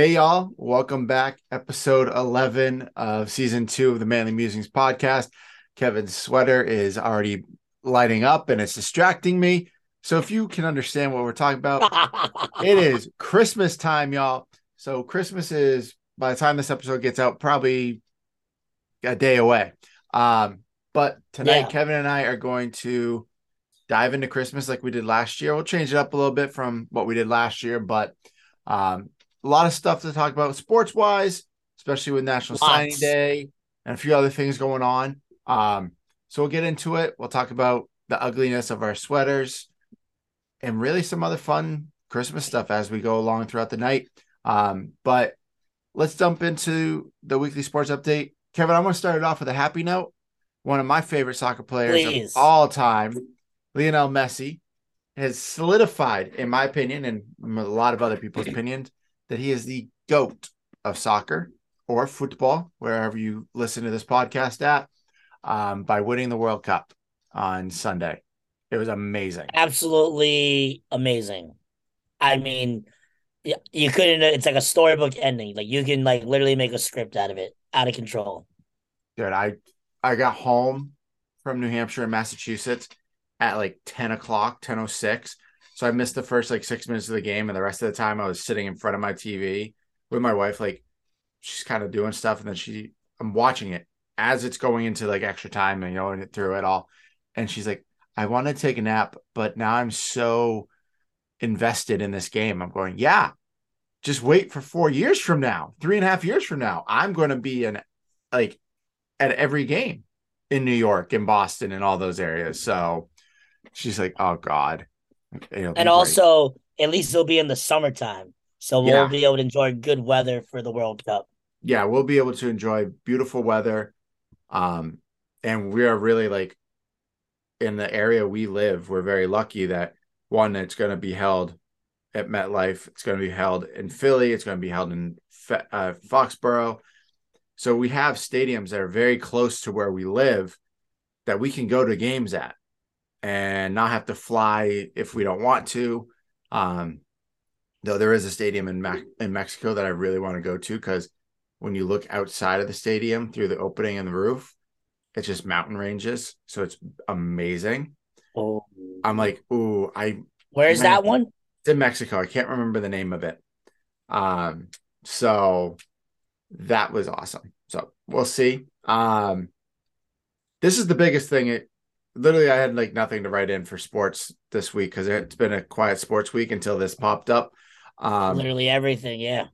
Hey, y'all. Welcome back. Episode 11 of season two of the Manly Musings podcast. Kevin's sweater is already lighting up and it's distracting me. So, if you can understand what we're talking about, it is Christmas time, y'all. So, Christmas is by the time this episode gets out, probably a day away. Um, but tonight, Yeah. Kevin and I are going to dive into Christmas like we did last year. We'll change it up a little bit from what we did last year, but um, a lot of stuff to talk about sports wise, especially with National Signing Day and a few other things going on. Um, so we'll get into it. We'll talk about the ugliness of our sweaters and really some other fun Christmas stuff as we go along throughout the night. Um, but let's jump into the weekly sports update. Kevin, I'm going to start it off with a happy note. One of my favorite soccer players Please. of all time, Lionel Messi, has solidified, in my opinion, and a lot of other people's opinions, that he is the GOAT of soccer or football, wherever you listen to this podcast at, um, by winning the World Cup on Sunday. It was amazing. Absolutely amazing. I mean, you couldn't. It's like a storybook ending. Like you can like literally make a script out of it. Out of control. Dude, I I got home from New Hampshire and Massachusetts at like 10 o'clock, 10.06. So I missed the first like six minutes of the game. And the rest of the time I was sitting in front of my TV with my wife, like she's kind of doing stuff. And then she, I'm watching it as it's going into like extra time and going it through it all. And she's like, I want to take a nap, but now I'm so invested in this game. I'm going, yeah, just wait for four years from now, three and a half years from now. I'm going to be in like at every game in New York and Boston and all those areas. So she's like, oh God. It'll And great. also, at least it'll be in the summertime, so we'll Yeah. be able to enjoy good weather for the World Cup. yeah, we'll be able to enjoy beautiful weather. Um, and we are really like in the area we live, we're very lucky that one, it's going to be held at MetLife, it's going to be held in Philly, it's going to be held in uh, Foxborough. So we have stadiums that are very close to where we live that we can go to games at and not have to fly if we don't want to. Um, though there is a stadium in Mac- in Mexico that I really want to go to because when you look outside of the stadium through the opening in the roof, it's just mountain ranges. So it's amazing. Oh, I'm like, ooh, I where's that one? it's in Mexico. I can't remember the name of it. Um, so that was awesome. So we'll see. Um, this is the biggest thing. It literally, I had like nothing to write in for sports this week because it's been a quiet sports week until this popped up. Um, Literally everything. Yeah.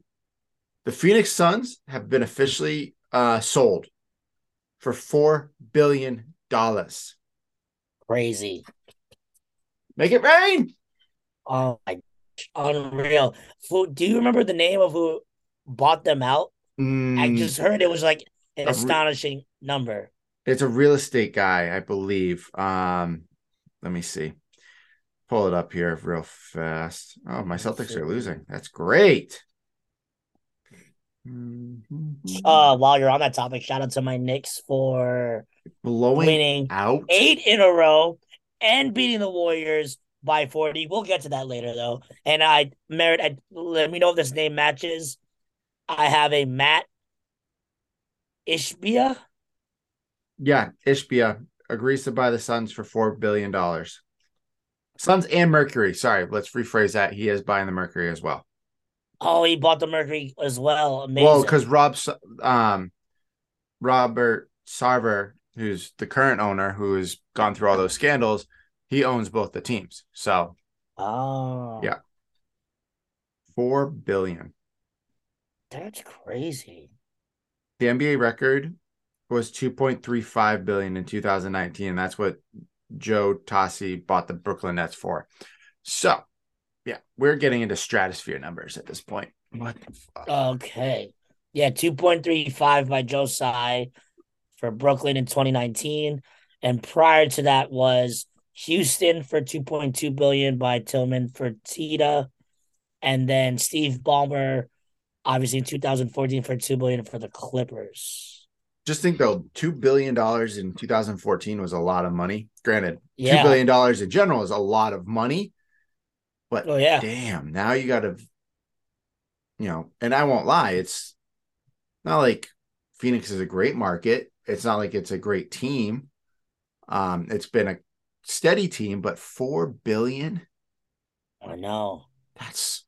the Phoenix Suns have been officially uh, sold for four billion dollars. Crazy. Make it rain. Oh my, unreal. Who, do you remember the name of who bought them out? I Mm, just heard it was like an A re- astonishing number. It's a real estate guy, I believe. Um, let me see. Pull it up here real fast. Oh, my Celtics are losing. That's great. Uh, while you're on that topic, shout out to my Knicks for Blowing winning out. eight in a row and beating the Warriors by 40. We'll get to that later though. And I Merritt I, let me know if this name matches. I have a Matt Ishbia. Yeah, Ishbia agrees to buy the Suns for four billion dollars. Suns and Mercury. Sorry, let's rephrase that. He is buying the Mercury as well. Oh, he bought the Mercury as well. Amazing. Well, because Rob, um, Robert Sarver, who's the current owner, who has gone through all those scandals, he owns both the teams. So oh Yeah. four billion. that's crazy. The NBA record was two point three five billion in two thousand nineteen, and that's what Joe Tsai bought the Brooklyn Nets for. So, yeah, we're getting into stratosphere numbers at this point. What the fuck? Okay. Yeah, 2.35 by Joe Tsai for Brooklyn in 2019. And prior to that was Houston for 2.2 billion by Tilman for Fertitta. And then Steve Ballmer, obviously in 2014 for 2 billion for the Clippers. Just think though, two billion dollars in 2014 was a lot of money. Granted, Yeah. two billion dollars in general is a lot of money, but Oh yeah. damn, now you got to you know, and I won't lie, it's not like Phoenix is a great market. It's not like it's a great team. Um, it's been a steady team, but four billion. I know. That's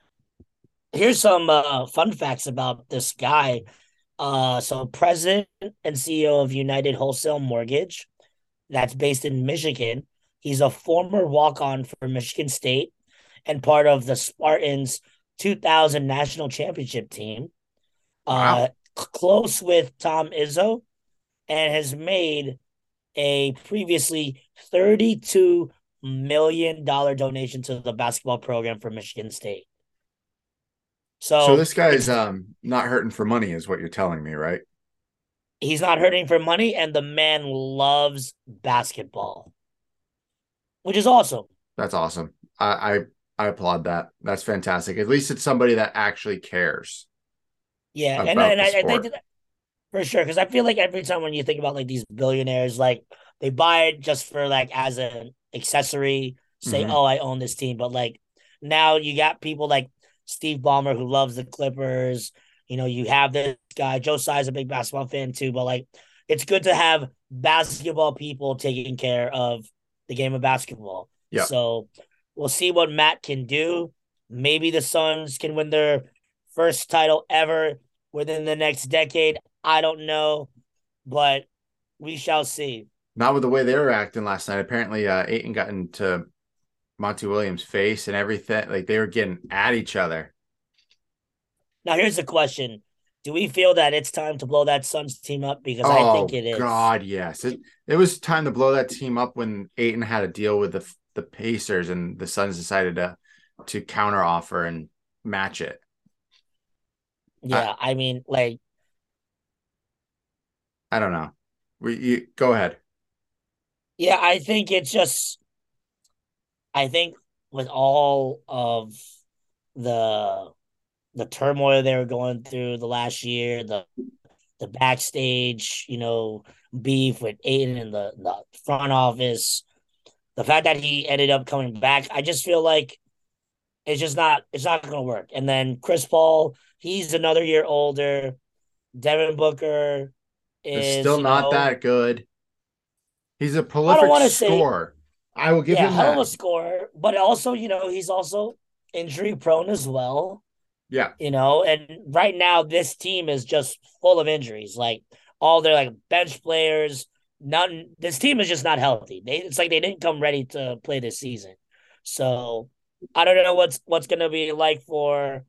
here's some uh, fun facts about this guy. Uh, so president and CEO of United Wholesale Mortgage, that's based in Michigan. He's a former walk-on for Michigan State and part of the Spartans 2000 national championship team. Wow. Uh, close with Tom Izzo and has made a previously $32 million donation to the basketball program for Michigan State. So, so this guy's um not hurting for money, is what you're telling me, right? He's not hurting for money, and the man loves basketball, which is awesome. That's awesome. I I, I applaud that. That's fantastic. At least it's somebody that actually cares. Yeah, and, and I, I think for sure because I feel like every time when you think about like these billionaires, like they buy it just for like as an accessory, say, mm-hmm. "Oh, I own this team," but like now you got people like Steve Ballmer who loves the Clippers. You know, you have this guy, Joe Tsai's a big basketball fan too, but like it's good to have basketball people taking care of the game of basketball. Yeah. So we'll see what Matt can do. Maybe the Suns can win their first title ever within the next decade. I don't know, but we shall see. Not with the way they were acting last night. Apparently, uh, Ayton got into Monty Williams' face and everything. Like they were getting at each other. Now here's the question: Do we feel that it's time to blow that Suns team up? Because oh, I think oh, it is. God, yes. It it was time to blow that team up when Ayton had a deal with the the Pacers and the Suns decided to to counter offer and match it. Yeah, I, I mean, like, I don't know. We you, go ahead. Yeah, I think it's just I think with all of the the turmoil they were going through the last year, the the backstage, you know, beef with Ayton in the, the front office, the fact that he ended up coming back, I just feel like it's just not it's not gonna work. And then Chris Paul, he's another year older. Devin Booker is still not know, that good. He's a prolific scorer. Say, I will give yeah, him hell that. of a scorer, but also, you know, he's also injury prone as well. Yeah. You know, and right now this team is just full of injuries. Like all their like bench players, none this team is just not healthy. They it's like they didn't come ready to play this season. So I don't know what's what's gonna be like for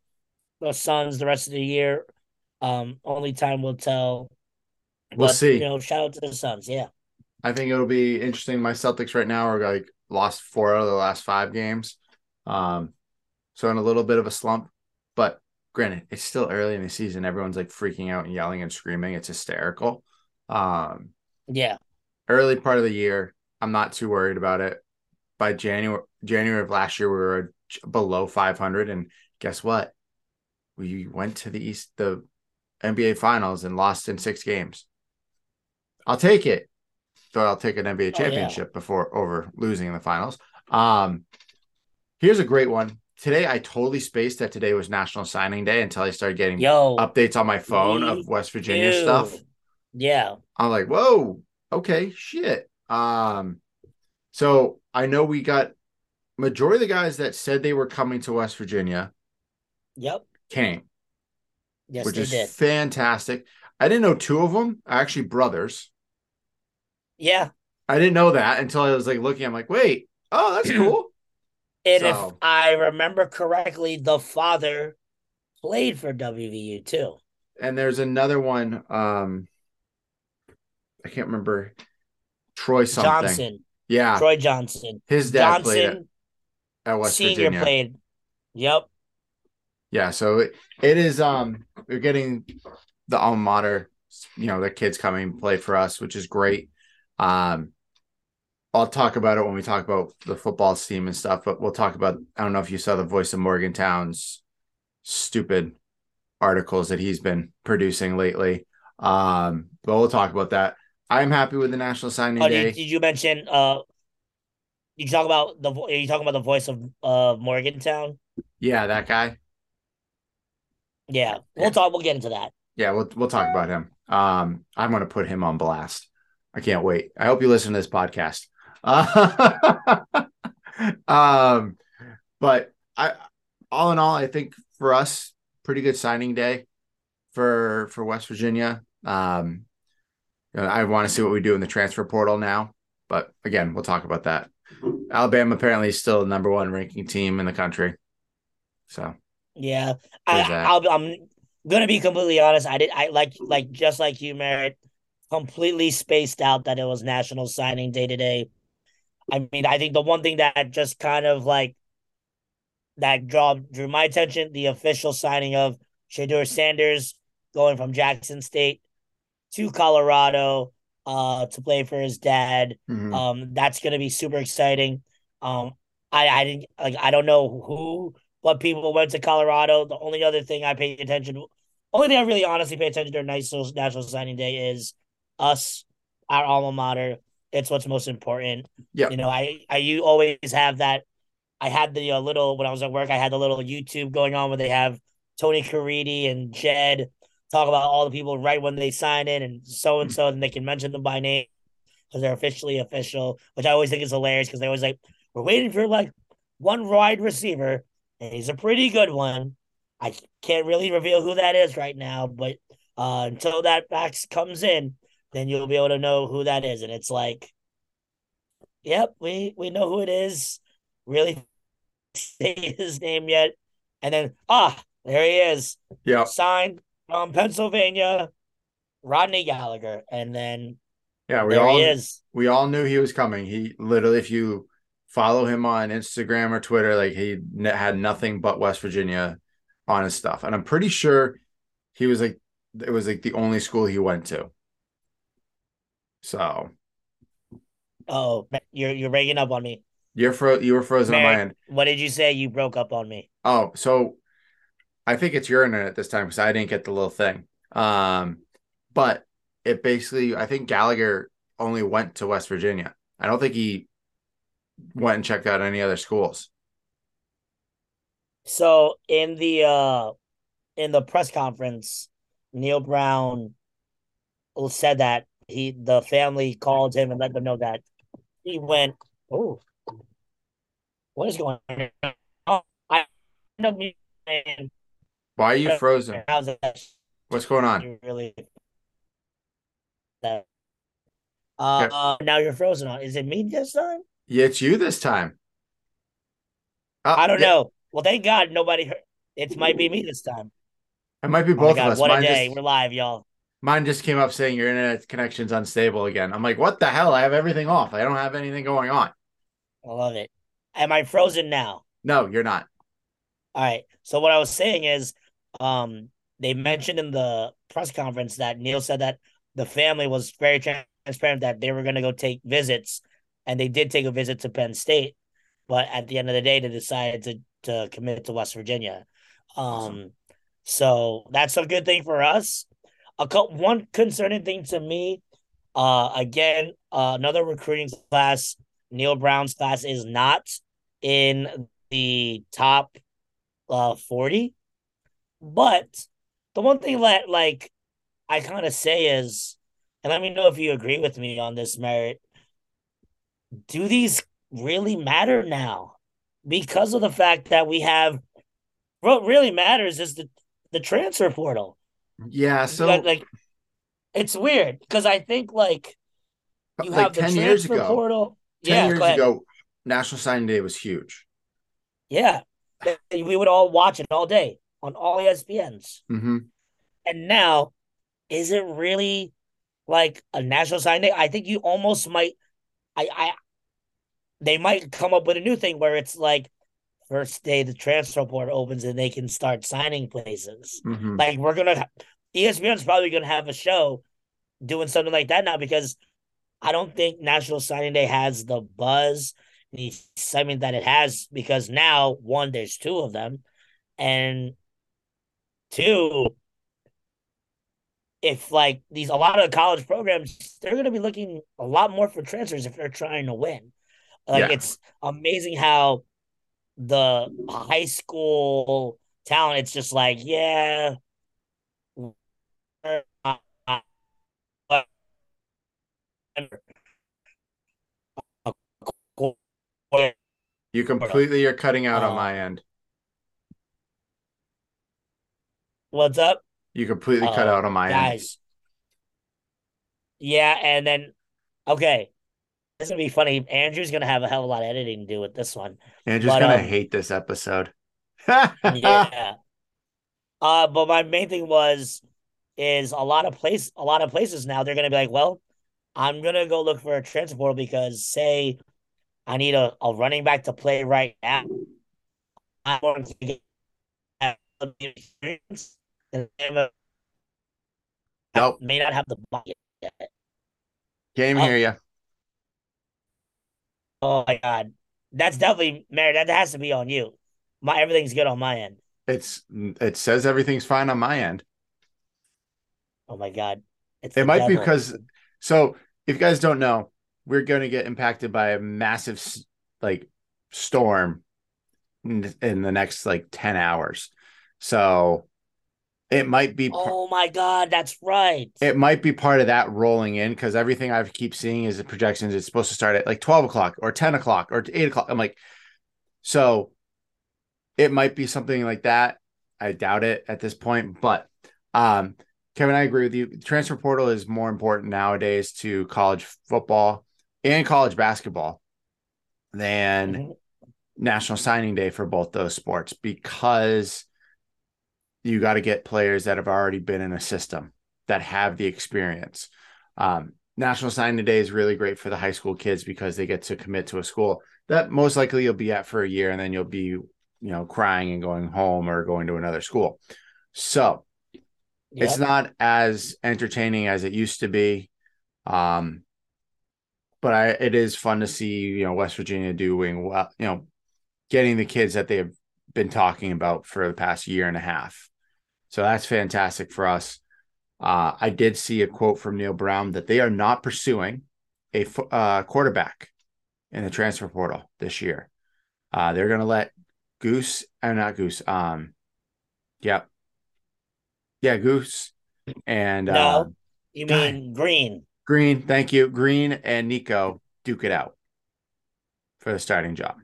the Suns the rest of the year. Um, only time will tell. We'll but, see. You know, shout out to the Suns. Yeah. I think it'll be interesting. My Celtics right now are like lost four out of the last five games. Um, so in a little bit of a slump, but granted, it's still early in the season. Everyone's like freaking out and yelling and screaming. It's hysterical. Um, yeah. Early part of the year, I'm not too worried about it. By January January of last year, we were below 500, and guess what? We went to the East the NBA Finals and lost in six games. I'll take it so I'll take an NBA championship oh, yeah. before over losing in the finals. Um, here's a great one. Today, I totally spaced that today was National Signing Day until I started getting Yo, updates on my phone of West Virginia dude. stuff. Yeah. I'm like, whoa, okay, shit. Um, so I know we got majority of the guys that said they were coming to West Virginia. Yep. Came. Yes, which is did. fantastic. I didn't know two of them are actually brothers. Yeah. I didn't know that until I was like looking. I'm like, wait, oh, that's cool. and so. if I remember correctly, the father played for WVU too. And there's another one. Um, I can't remember. Troy something. Johnson. Yeah. Troy Johnson. His dad Johnson, played at, at West senior Virginia. played. Yep. Yeah. So it, it is. Um, we're getting the alma mater. You know, the kids coming play for us, which is great. Um, I'll talk about it when we talk about the football team and stuff, but we'll talk about. I don't know if you saw the voice of Morgantown's stupid articles that he's been producing lately. Um, but we'll talk about that. I'm happy with the National Signing oh, Day. Did, did, you mention? Uh, you talk about the? Are you talking about the voice of uh Morgantown? Yeah, that guy. Yeah, we'll Yeah. talk. We'll get into that. Yeah, we'll we'll talk about him. Um, I'm gonna put him on blast. I can't wait. I hope you listen to this podcast. Uh, um, but I, all in all, I think for us, pretty good signing day for for West Virginia. Um, I want to see what we do in the transfer portal now, but again, we'll talk about that. Alabama apparently is still the number one ranking team in the country. So Yeah, I, I'm gonna be completely honest. I did. I like like just like you, Merritt. Completely spaced out that it was National Signing Day today. I mean, I think the one thing that just kind of like that draw drew my attention the official signing of Shedeur Sanders going from Jackson State to Colorado uh to play for his dad. mhm. Um, that's gonna be super exciting. Um, I I didn't like I don't know who, but people went to Colorado. The only other thing I paid attention, to, only thing I really honestly pay attention to National National Signing Day is us, our alma mater. It's what's most important. Yeah. you know, I I you always have that. I had the uh, little when I was at work. I had the little YouTube going on where they have Tony Caridi and Jed talk about all the people right when they sign in and so and so, and they can mention them by name because they're officially official, which I always think is hilarious because they always like, we're waiting for like one wide receiver, and he's a pretty good one. I can't really reveal who that is right now, but uh, until that fax comes in, then you'll be able to know who that is. And it's like, yep, we we know who it is. Really say his name yet. And then ah, there he is. yeah, Signed from Pennsylvania, Rodney Gallagher. And then yeah. We all he is. we all knew he was coming. He literally, if you follow him on Instagram or Twitter, like he n- had nothing but West Virginia on his stuff, and I'm pretty sure he was like it was like the only school he went to. So Oh, you're you're breaking up on me. you're fro- you were frozen on my end. What did you say? You broke up on me. Oh, so I think it's your internet this time because I didn't get the little thing. Um, but it basically, I think Gallagher only went to West Virginia. I don't think he went and checked out any other schools. So in the uh in the press conference, Neal Brown said that he the family called him and let them know that he went. Oh, what is going on? Oh, I know me saying Why are you frozen? how's that What's going on? you really that uh, Yeah. uh now you're frozen on. Is it me this time? Yeah, it's you this time. Uh, I don't yeah, know. Well, thank God nobody heard. It might be me this time. It might be Oh both of us. what a day! just, We're live, y'all. Mine just came up saying your internet connection's unstable again. I'm like, what the hell? I have everything off. I don't have anything going on. I love it. Am I frozen now? No, you're not. All right. So what I was saying is, um, they mentioned in the press conference that Neal said that the family was very transparent that they were going to go take visits, and they did take a visit to Penn State, but at the end of the day, they decided to to commit to West Virginia. Um, Awesome. so that's a good thing for us. A co- one concerning thing to me, uh, again, uh, another recruiting class. Neal Brown's class is not in the top uh 40 but the one thing that like i kind of say is and let me know if you agree with me on this Merritt do these really matter now because of the fact that we have what really matters is the the transfer portal Yeah, so like, like it's weird because i think like you like have the 10 transfer years ago, portal 10 yeah years ago, National Signing Day was huge. yeah we would all watch it all day on all espns hmm And now, is it really like a national sign day? I think you almost might. I, I, they might come up with a new thing where it's like first day the transfer portal opens and they can start signing places. hmm Like we're gonna, ESPN's probably gonna have a show doing something like that now because I don't think National Signing Day has the buzz, the excitement that it has because now one, there's two of them, and two, if like these a lot of college programs, they're gonna be looking a lot more for transfers if they're trying to win. Like Yeah. it's amazing how the high school talent, it's just like, yeah. You completely are cutting out on Uh, my end. What's up, You completely cut uh, out on my end. Yeah, and then okay, this is gonna be funny. Andrew's gonna have a hell of a lot of editing to do with this one. Andrew's But, gonna um, hate this episode. Yeah. Uh, but my main thing was is a lot of place a lot of places now they're gonna be like, well, I'm gonna go look for a transfer because say I need a, a running back to play right now. I'm going to get experience and Nope. may not have the budget yet. Can't even Oh. hear you. Oh my god. That's definitely Mary, that has to be on you. My everything's good on my end. It's it says everything's fine on my end. Oh my god. It's It might be because so if you guys don't know, we're going to get impacted by a massive like storm in, in the next like 10 hours. So it might be par- Oh my god, that's right. it might be part of that rolling in because everything I keep seeing is the projections. It's supposed to start at like 12 o'clock or 10 o'clock or 8 o'clock. I'm like, so it might be something like that. I doubt it at this point, but um, Kevin, I agree with you. Transfer portal is more important nowadays to college football and college basketball than Mhm. National Signing Day for both those sports because you got to get players that have already been in a system that have the experience. Um, National Signing Day is really great for the high school kids because they get to commit to a school that most likely you'll be at for a year and then you'll be, you know, crying and going home or going to another school. So it's not as entertaining as it used to be. Um, but I, it is fun to see, you know, West Virginia doing well, you know, getting the kids that they have been talking about for the past year and a half. So that's fantastic for us. Uh, I did see a quote from Neal Brown that they are not pursuing a uh, quarterback in the transfer portal this year. Uh, they're going to let Goose, and not Goose, um, yep, yeah, Goose and No. uh, You mean Greene? Greene, thank you. Greene and Nico duke it out for the starting job.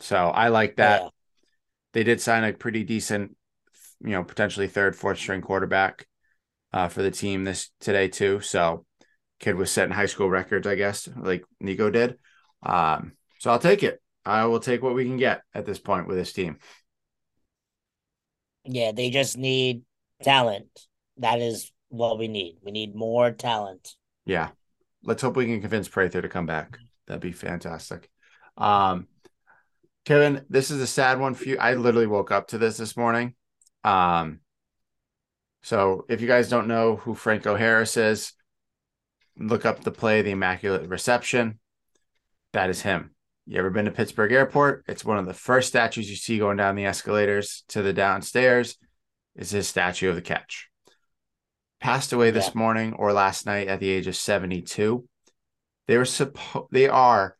So I like that. Yeah. They did sign a pretty decent, you know, potentially third, fourth string quarterback uh, for the team this today too. So kid was setting high school records, I guess, like Nico did. Um, so I'll take it. I will take what we can get at this point with this team. Yeah, they just need talent. That is what we need. We need more talent. Yeah. Let's hope we can convince Prather to come back. That'd be fantastic. Um, Kevin, this is a sad one for you. I literally woke up to this this morning. Um, so if you guys don't know who Franco Harris is, look up the play, The Immaculate Reception. That is him. You ever been to Pittsburgh Airport? It's one of the first statues you see going down the escalators to the downstairs. Is his statue of the catch. Passed away this Yeah. morning or last night at the age of 72. They were supposed they are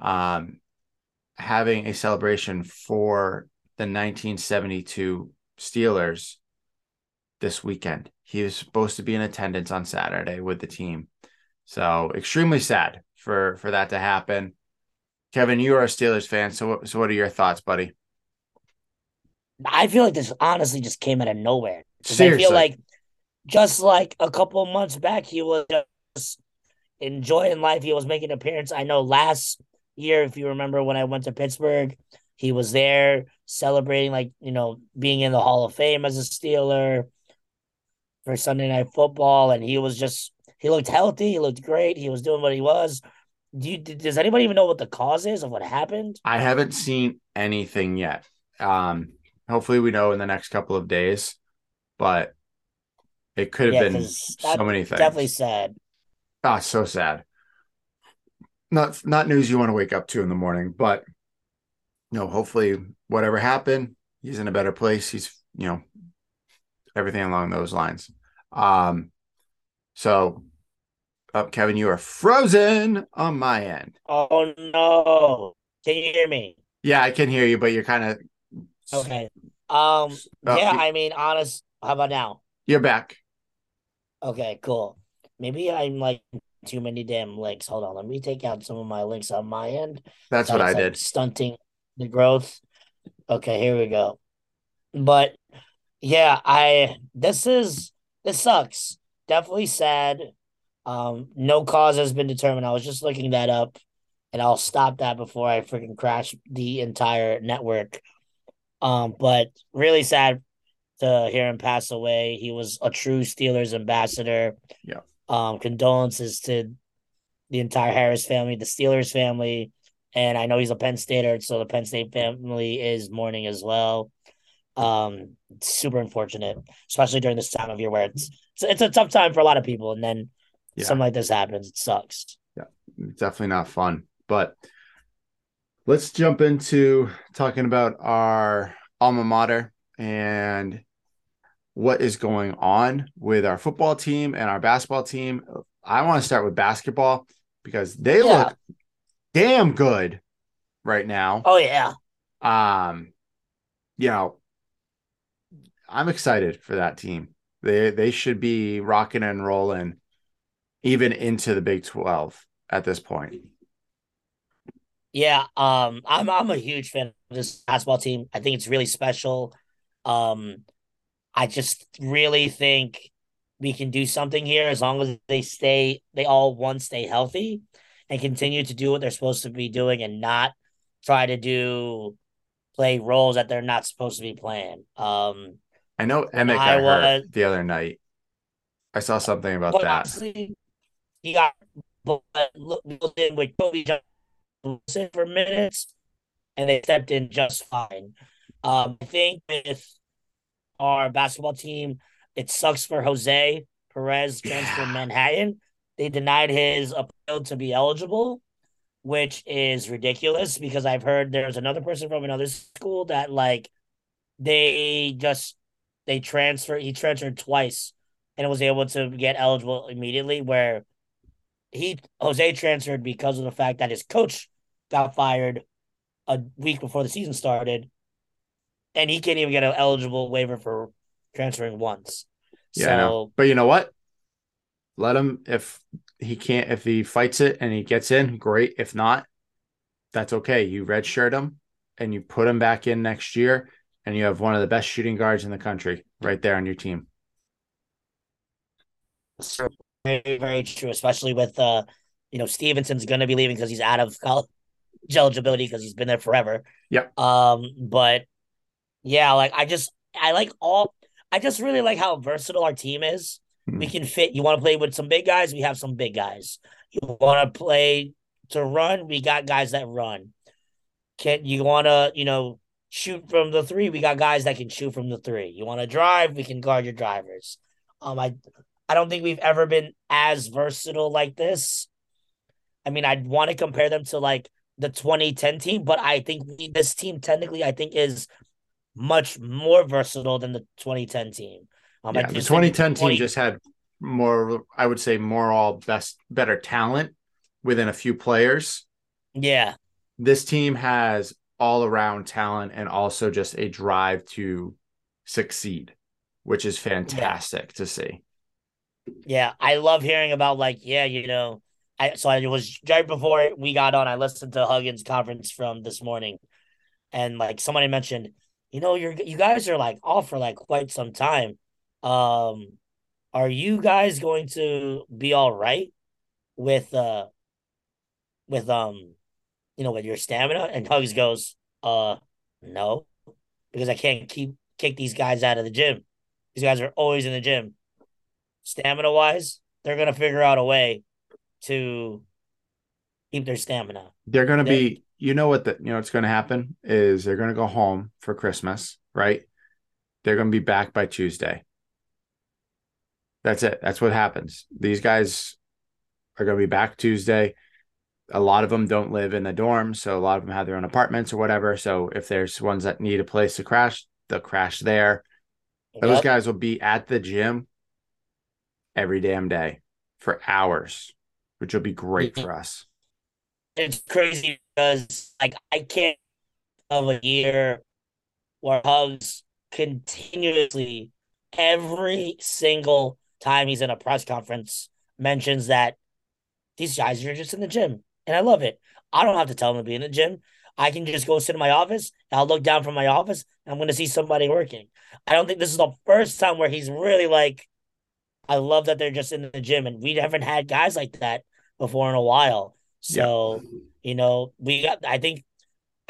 um having a celebration for the 1972 Steelers this weekend. He was supposed to be in attendance on Saturday with the team. So extremely sad for for that to happen. Kevin, you are a Steelers fan, so what, so what are your thoughts, buddy? I feel like this honestly just came out of nowhere. Seriously, I feel like just like a couple months back, he was just enjoying life. He was making an appearance. I know last year, if you remember when I went to Pittsburgh, he was there celebrating, like, you know, being in the Hall of Fame as a Steeler for Sunday Night Football. And he was just, he looked healthy. He looked great. He was doing what he was. Do you, does anybody even know what the cause is of what happened? I haven't seen anything yet. Um, hopefully we know in the next couple of days, but it could have Yeah, been so many things. Definitely sad. Ah, so sad. Not not news you want to wake up to in the morning, but you know, hopefully whatever happened, he's in a better place. He's, you know, everything along those lines. Um so uh, Kevin, you are frozen on my end. Oh no. Can you hear me? Yeah, I can hear you, but you're kind of Okay. Um, Uh, yeah, I mean, honest. How about now? You're back. Okay, cool. Maybe I'm like too many damn links. Hold on, let me take out some of my links on my end. That's what I like did. stunting the growth. Okay, here we go. But yeah, I this is this sucks. Definitely sad. Um, no cause has been determined. I was just looking that up, and I'll stop that before I freaking crash the entire network. Um, but really sad to hear him pass away. He was a true Steelers ambassador. Yeah. Um, condolences to the entire Harris family, the Steelers family, and I know he's a Penn Stater, so the Penn State family is mourning as well. Um, super unfortunate, especially during this time of year where it's it's, a tough time for a lot of people, and then Yeah. something like this happens. It sucks. Yeah, definitely not fun. But let's jump into talking about our alma mater and what is going on with our football team and our basketball team. I want to start with basketball because they Yeah. look damn good right now. Oh yeah, Um, you know, I'm excited for that team. They they should be rocking and rolling even into the Big 12 at this point. yeah. Um, I'm I'm a huge fan of this basketball team. I think it's really special. Um, I just really think we can do something here as long as they stay, they all one stay healthy and continue to do what they're supposed to be doing and not try to do play roles that they're not supposed to be playing. Um, I know Emmitt I got hurt the other night. I saw something about that. honestly, he got but look in with Kobe Johnson for minutes, and they stepped in just fine. Um, I think with our basketball team, it sucks for Jose Perez transfer Yeah. Manhattan. They denied his appeal to be eligible, which is ridiculous because I've heard there's another person from another school that like they just they transfer he transferred twice and was able to get eligible immediately where he Jose transferred because of the fact that his coach got fired a week before the season started and he can't even get an eligible waiver for transferring once. Yeah, so But you know what? Let him if he can't if he fights it and he gets in, great. If not, that's okay. You redshirt him and you put him back in next year, and you have one of the best shooting guards in the country right there on your team. very, very true, especially with uh, you know, Stevenson's gonna be leaving because he's out of college eligibility because he's been there forever. Yep. Um, but yeah, like I just I like all I just really like how versatile our team is. We Hmm. can fit. You want to play with some big guys? We have some big guys. You want to play to run? We got guys that run. Can you want to you know shoot from the three? We got guys that can shoot from the three. You want to drive? We can guard your drivers. Um, I I don't think we've ever been as versatile like this. I mean, I'd want to compare them to like the 2010 team, but I think we, this team technically, I think, is much more versatile than the 2010 team. Um, yeah, the just think 2010 20 team just had more, I would say, more all best, better talent within a few players. yeah, This team has all around talent and also just a drive to succeed, which is fantastic to see. yeah. I love hearing about like, yeah, you know, I so I was right before we got on. I listened to Huggins' conference from this morning, and like somebody mentioned, you know, you're you guys are like off for like quite some time. Um, are you guys going to be all right with uh with um you know with your stamina? And Hugs goes, uh, no, because I can't keep kick these guys out of the gym. These guys are always in the gym. Stamina wise, they're gonna figure out a way to keep their stamina. They're going to They- be, you know what the, you know what's going to happen is they're going to go home for Christmas, right? They're going to be back by Tuesday. That's it. That's what happens. These guys are going to be back Tuesday. A lot of them don't live in the dorm, so a lot of them have their own apartments or whatever. So if there's ones that need a place to crash, they'll crash there. Those guys will be at the gym every damn day for hours, which will be great for us. it's crazy because like I can't of a year where Hugs continuously every single time he's in a press conference mentions that these guys are just in the gym. And I love it. I don't have to tell them to be in the gym. I can just go sit in my office. I'll look down from my office. I'm going to see somebody working. I don't think this is the first time where he's really like, I love that they're just in the gym. And we haven't had guys like that before in a while. So, yeah. you know, we got, I think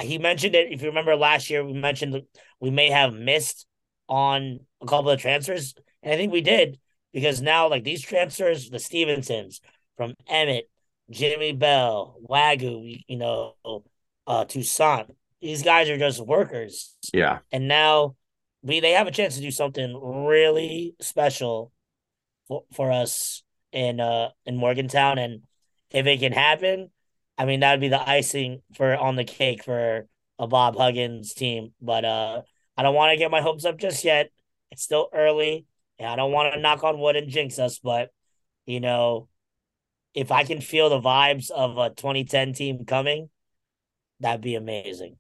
he mentioned it. If you remember last year, we mentioned we may have missed on a couple of transfers. And I think we did because now, like these transfers, the Stevensons from Emmitt, Jimmy Bell, Wague, you know, uh, Toussaint, these guys are just workers. Yeah. And now we they have a chance to do something really special for, for us in uh in Morgantown. And if it can happen, I mean that would be the icing for on the cake for a Bob Huggins team. But uh I don't want to get my hopes up just yet. It's still early. And I don't want to knock on wood and jinx us, but you know, if I can feel the vibes of a 2010 team coming, that'd be amazing.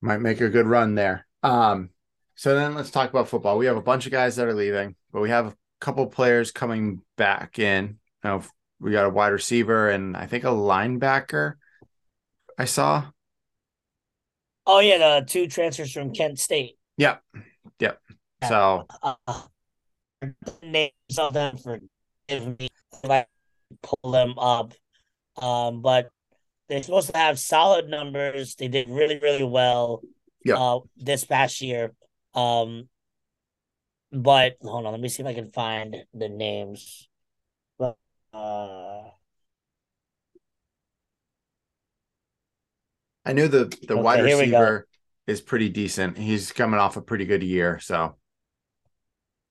Might make a good run there. Um, so then let's talk about football. We have a bunch of guys that are leaving, but we have a couple players coming back in. You know, we got a wide receiver and I think a linebacker. I saw. Oh yeah, the two transfers from Kent State. Yep. Yep. So uh, names of them forgive me if I pull them up. Um, but they're supposed to have solid numbers. They did really, really well yeah. uh, this past year. Um, but hold on, let me see if I can find the names. Uh, I knew the the okay, wide receiver is pretty decent. He's coming off a pretty good year, so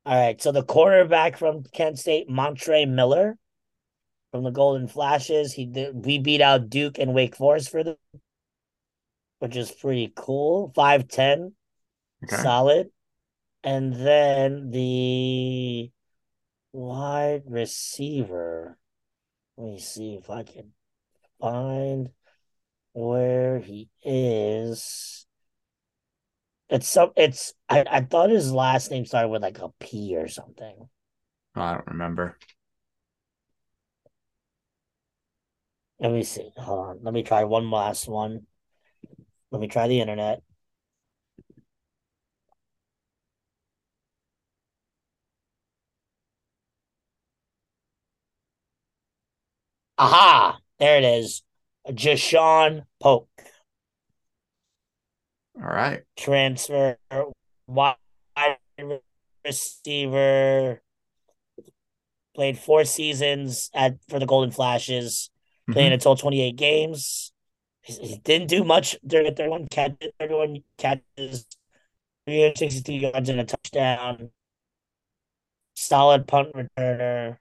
all right. So the quarterback from Kent State, Montre Miller from the Golden Flashes. He did, we beat out Duke and Wake Forest for them, which is pretty cool. 5'10, okay. solid. And then the wide receiver. Let me see if I can find where he is. It's some. It's. I. I thought his last name started with like a P or something. I don't remember. Let me see. Hold on. Let me try one last one. Let me try the internet. Aha! There it is. Ja'Shaun Poke. All right. Transfer wide receiver. Played four seasons at for the Golden Flashes. Mm-hmm. Playing until twenty eight games. He, didn't do much during thirty one catch. Thirty one catches. 362 yards and a touchdown. Solid punt returner.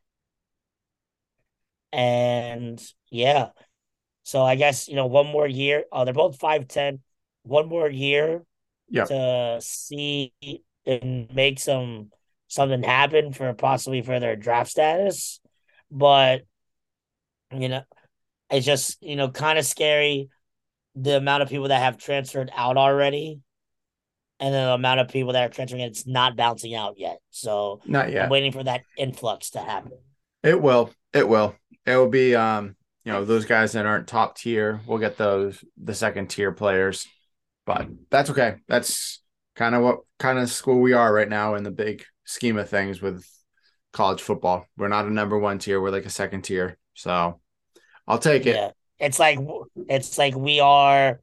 And yeah. So I guess, you know, one more year. Oh, they're both 5'10 one more year to see and make some something happen for possibly for their draft status. But you know, it's just, you know, kind of scary the amount of people that have transferred out already and the amount of people that are transferring it's not bouncing out yet. So not yet. I'm waiting for that influx to happen. It will. It will. It will be um, you know, those guys that aren't top tier, we'll get those the second tier players but that's okay. That's kind of what kind of school we are right now in the big scheme of things with college football. We're not a number one tier, we're like a second tier. So I'll take it. Yeah. It's like it's like we are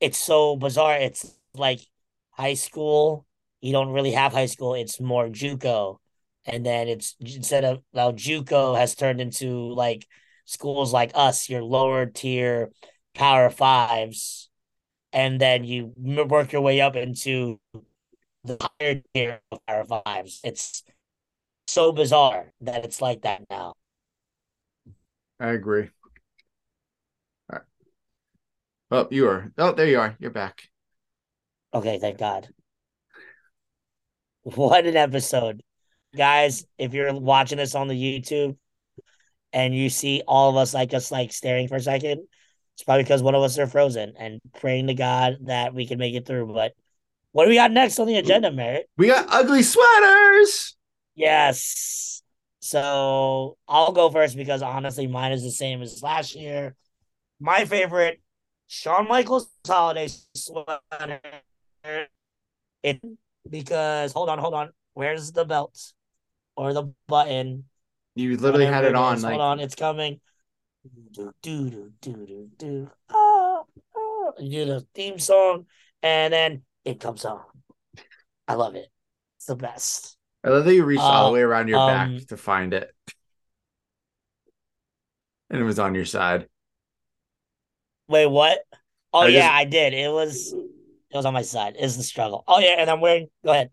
it's so bizarre. It's like high school. You don't really have high school. It's more JUCO. And then it's instead of now JUCO has turned into like schools like us, your lower tier power fives and then you work your way up into the higher tier of Power Fives. It's so bizarre that it's like that now. I agree. All right. Oh, you are. Oh, there you are. You're back. Okay, thank God. What an episode. Guys, if you're watching this on the YouTube and you see all of us like us like staring for a second, it's probably because one of us are frozen and praying to God that we can make it through. But What do we got next on the agenda, Merritt? We got ugly sweaters. Yes. So I'll go first because honestly, mine is the same as last year. My favorite, Shawn Michaels holiday sweater. It because hold on, hold on. Where's the belt or the button? You literally had it on. Like, Hold on, it's coming. Do do do do do do. Ah, ah. You do the theme song, and then it comes on. I love it. It's the best. I love that you reached all Uh, the way around your um, back to find it. And it was on your side. Wait, what? Oh I yeah, just- I did. It was it was on my side. It's the struggle. Oh yeah, and I'm wearing. Go ahead.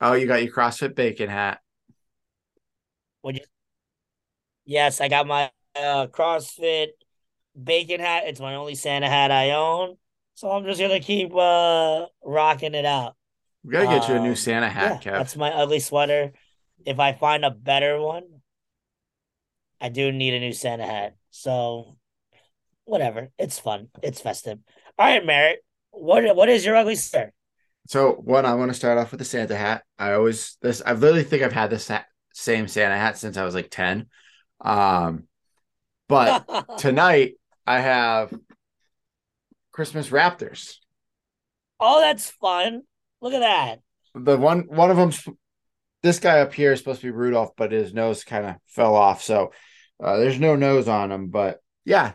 Oh, you got your CrossFit bacon hat. Would you? Yes, I got my uh, CrossFit bacon hat. It's my only Santa hat I own, so I'm just gonna keep uh rocking it out. We gotta get you a new Um, Santa hat, yeah, Kev. that's my ugly sweater. If I find a better one, I do need a new Santa hat. So, whatever. It's fun. It's festive. All right, Merritt. What what is your ugly sweater? So one, I want to start off with the Santa hat. I always this. I literally think I've had this hat, same Santa hat since I was like ten. Um, but tonight I have Christmas Raptors. oh, that's fun. Look at that. The one one of them's this guy up here is supposed to be Rudolph, but his nose kind of fell off, so uh, there's no nose on him. But yeah,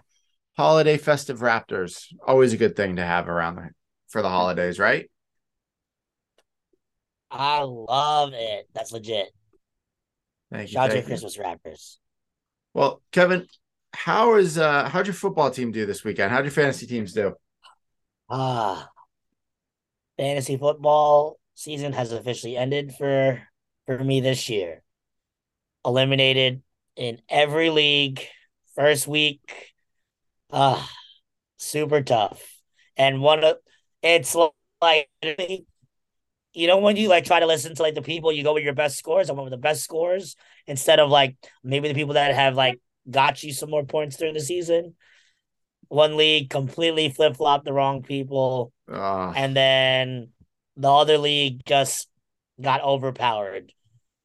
holiday festive Raptors always a good thing to have around the, for the holidays, right? I love it. That's legit. Thank you. Shout out to thank your you. Christmas Raptors. Well, Kevin, how is uh how'd your football team do this weekend? How'd your fantasy teams do? Ah, fantasy football season has officially ended for for me this year. Eliminated in every league, first week. Ah, super tough. And one of it's like you know when you like try to listen to like the people, you go with your best scores. I went with the best scores instead of like maybe the people that have like got you some more points during the season. One league completely flip flopped the wrong people Uh, and then the other league just got overpowered.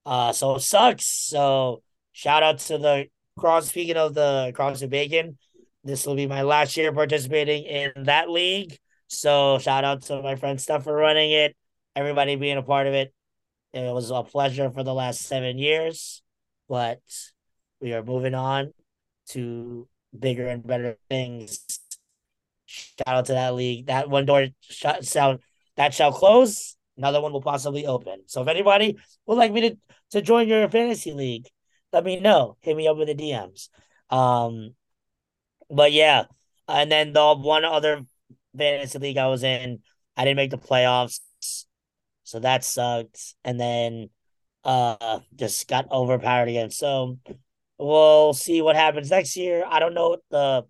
Uh, so it sucks. So shout out to the cross. Speaking of the cross and bacon, this will be my last year participating in that league. So shout out to my friend Steph for running it, everybody being a part of it. It was a pleasure for the last seven years, but we are moving on to bigger and better things. Shout out to that league. That one door shut shall that shall close. Another one will possibly open. So if anybody would like me to to join your fantasy league, let me know. Hit me up with the DMs. Um, but yeah, and then the one other fantasy league I was in, I didn't make the playoffs, so that sucked. And then, uh, just got overpowered again. So we'll see what happens next year. I don't know the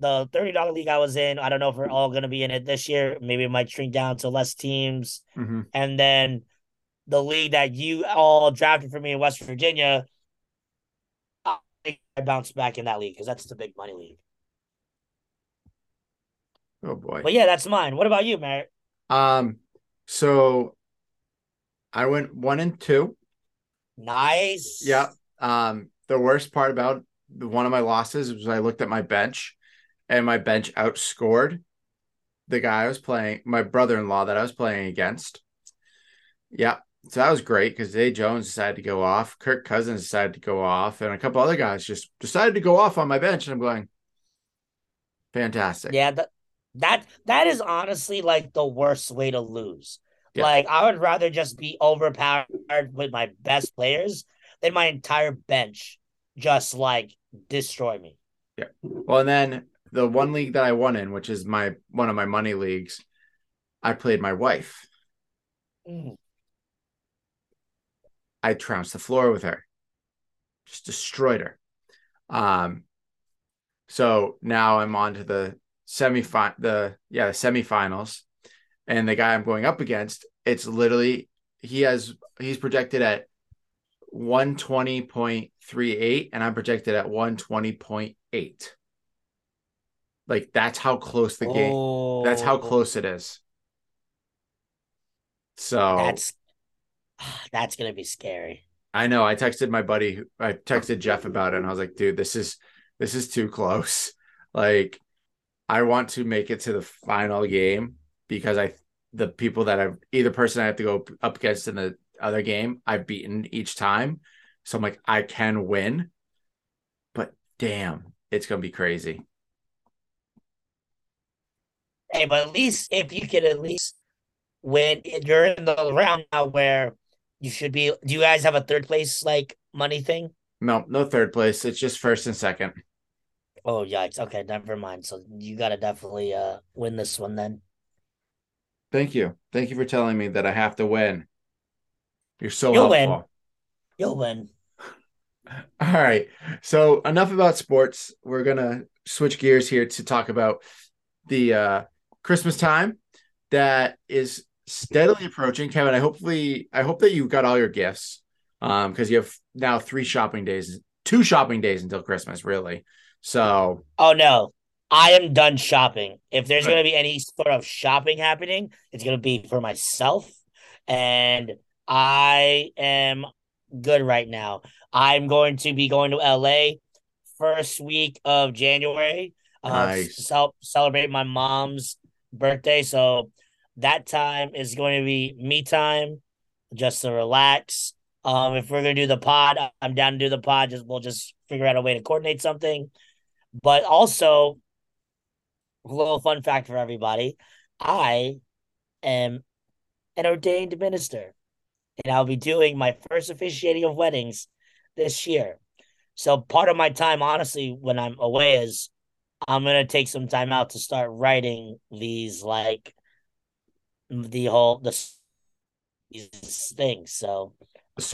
the thirty dollar league I was in. I don't know if we're all gonna be in it this year. Maybe it might shrink down to less teams. mhm. And then the league that you all drafted for me in West Virginia, I think I bounced back in that league because that's the big money league. Oh boy. But yeah, that's mine. What about you, Merritt? Um, so I went one and two. Nice. Yeah. Um, the worst part about one of my losses was I looked at my bench and my bench outscored the guy I was playing, my brother-in-law that I was playing against. Yeah. So that was great because Zay Jones decided to go off, Kirk Cousins decided to go off, and a couple other guys just decided to go off on my bench. And I'm going, fantastic. Yeah, that that that is honestly like the worst way to lose. Yeah. Like I would rather just be overpowered with my best players than my entire bench just like destroy me. Yeah. Well, and then the one league that I won in, which is my one of my money leagues, I played my wife. Mm. I trounced the floor with her, just destroyed her. Um, so now I'm on to the semi the yeah the semifinals, and the guy I'm going up against, it's literally he has he's projected at 120.38 and I'm projected at 120.8. Like that's how close the game. That's how Oh. close it is. So That's that's gonna be scary. I know. I texted my buddy. I texted Jeff about it, and I was like, "Dude, this is this is too close. Like, I want to make it to the final game because I the people that I've either person I have to go up against in the other game I've beaten each time. So I'm like, I can win, but damn, it's gonna be crazy. Hey, but at least if you can at least win, you're in the round now where you should be. Do you guys have a third place like money thing? No, no third place. It's just first and second. Oh yikes! Okay, never mind. So you got to definitely uh win this one then. Thank you. Thank you for telling me that I have to win. You're so You'll helpful. win. You'll win. All right. So enough about sports. We're gonna switch gears here to talk about the uh Christmas time that is steadily approaching. Kevin, I hopefully I hope that you got all your gifts. Um, because you have now three shopping days, two shopping days until Christmas, really. So Oh no, I am done shopping. If there's going to be any sort of shopping happening, it's going to be for myself, and I am good right now. I'm going to be going to LA first week of January. Uh, Nice. cel- celebrate my mom's birthday, so that time is going to be me time, just to relax. Um, if we're gonna do the pod, I'm down to do the pod. Just we'll just figure out a way to coordinate something. But also, a little fun fact for everybody: I am an ordained minister, and I'll be doing my first officiating of weddings this year. So part of my time, honestly, when I'm away, is I'm gonna take some time out to start writing these like the whole the these things. So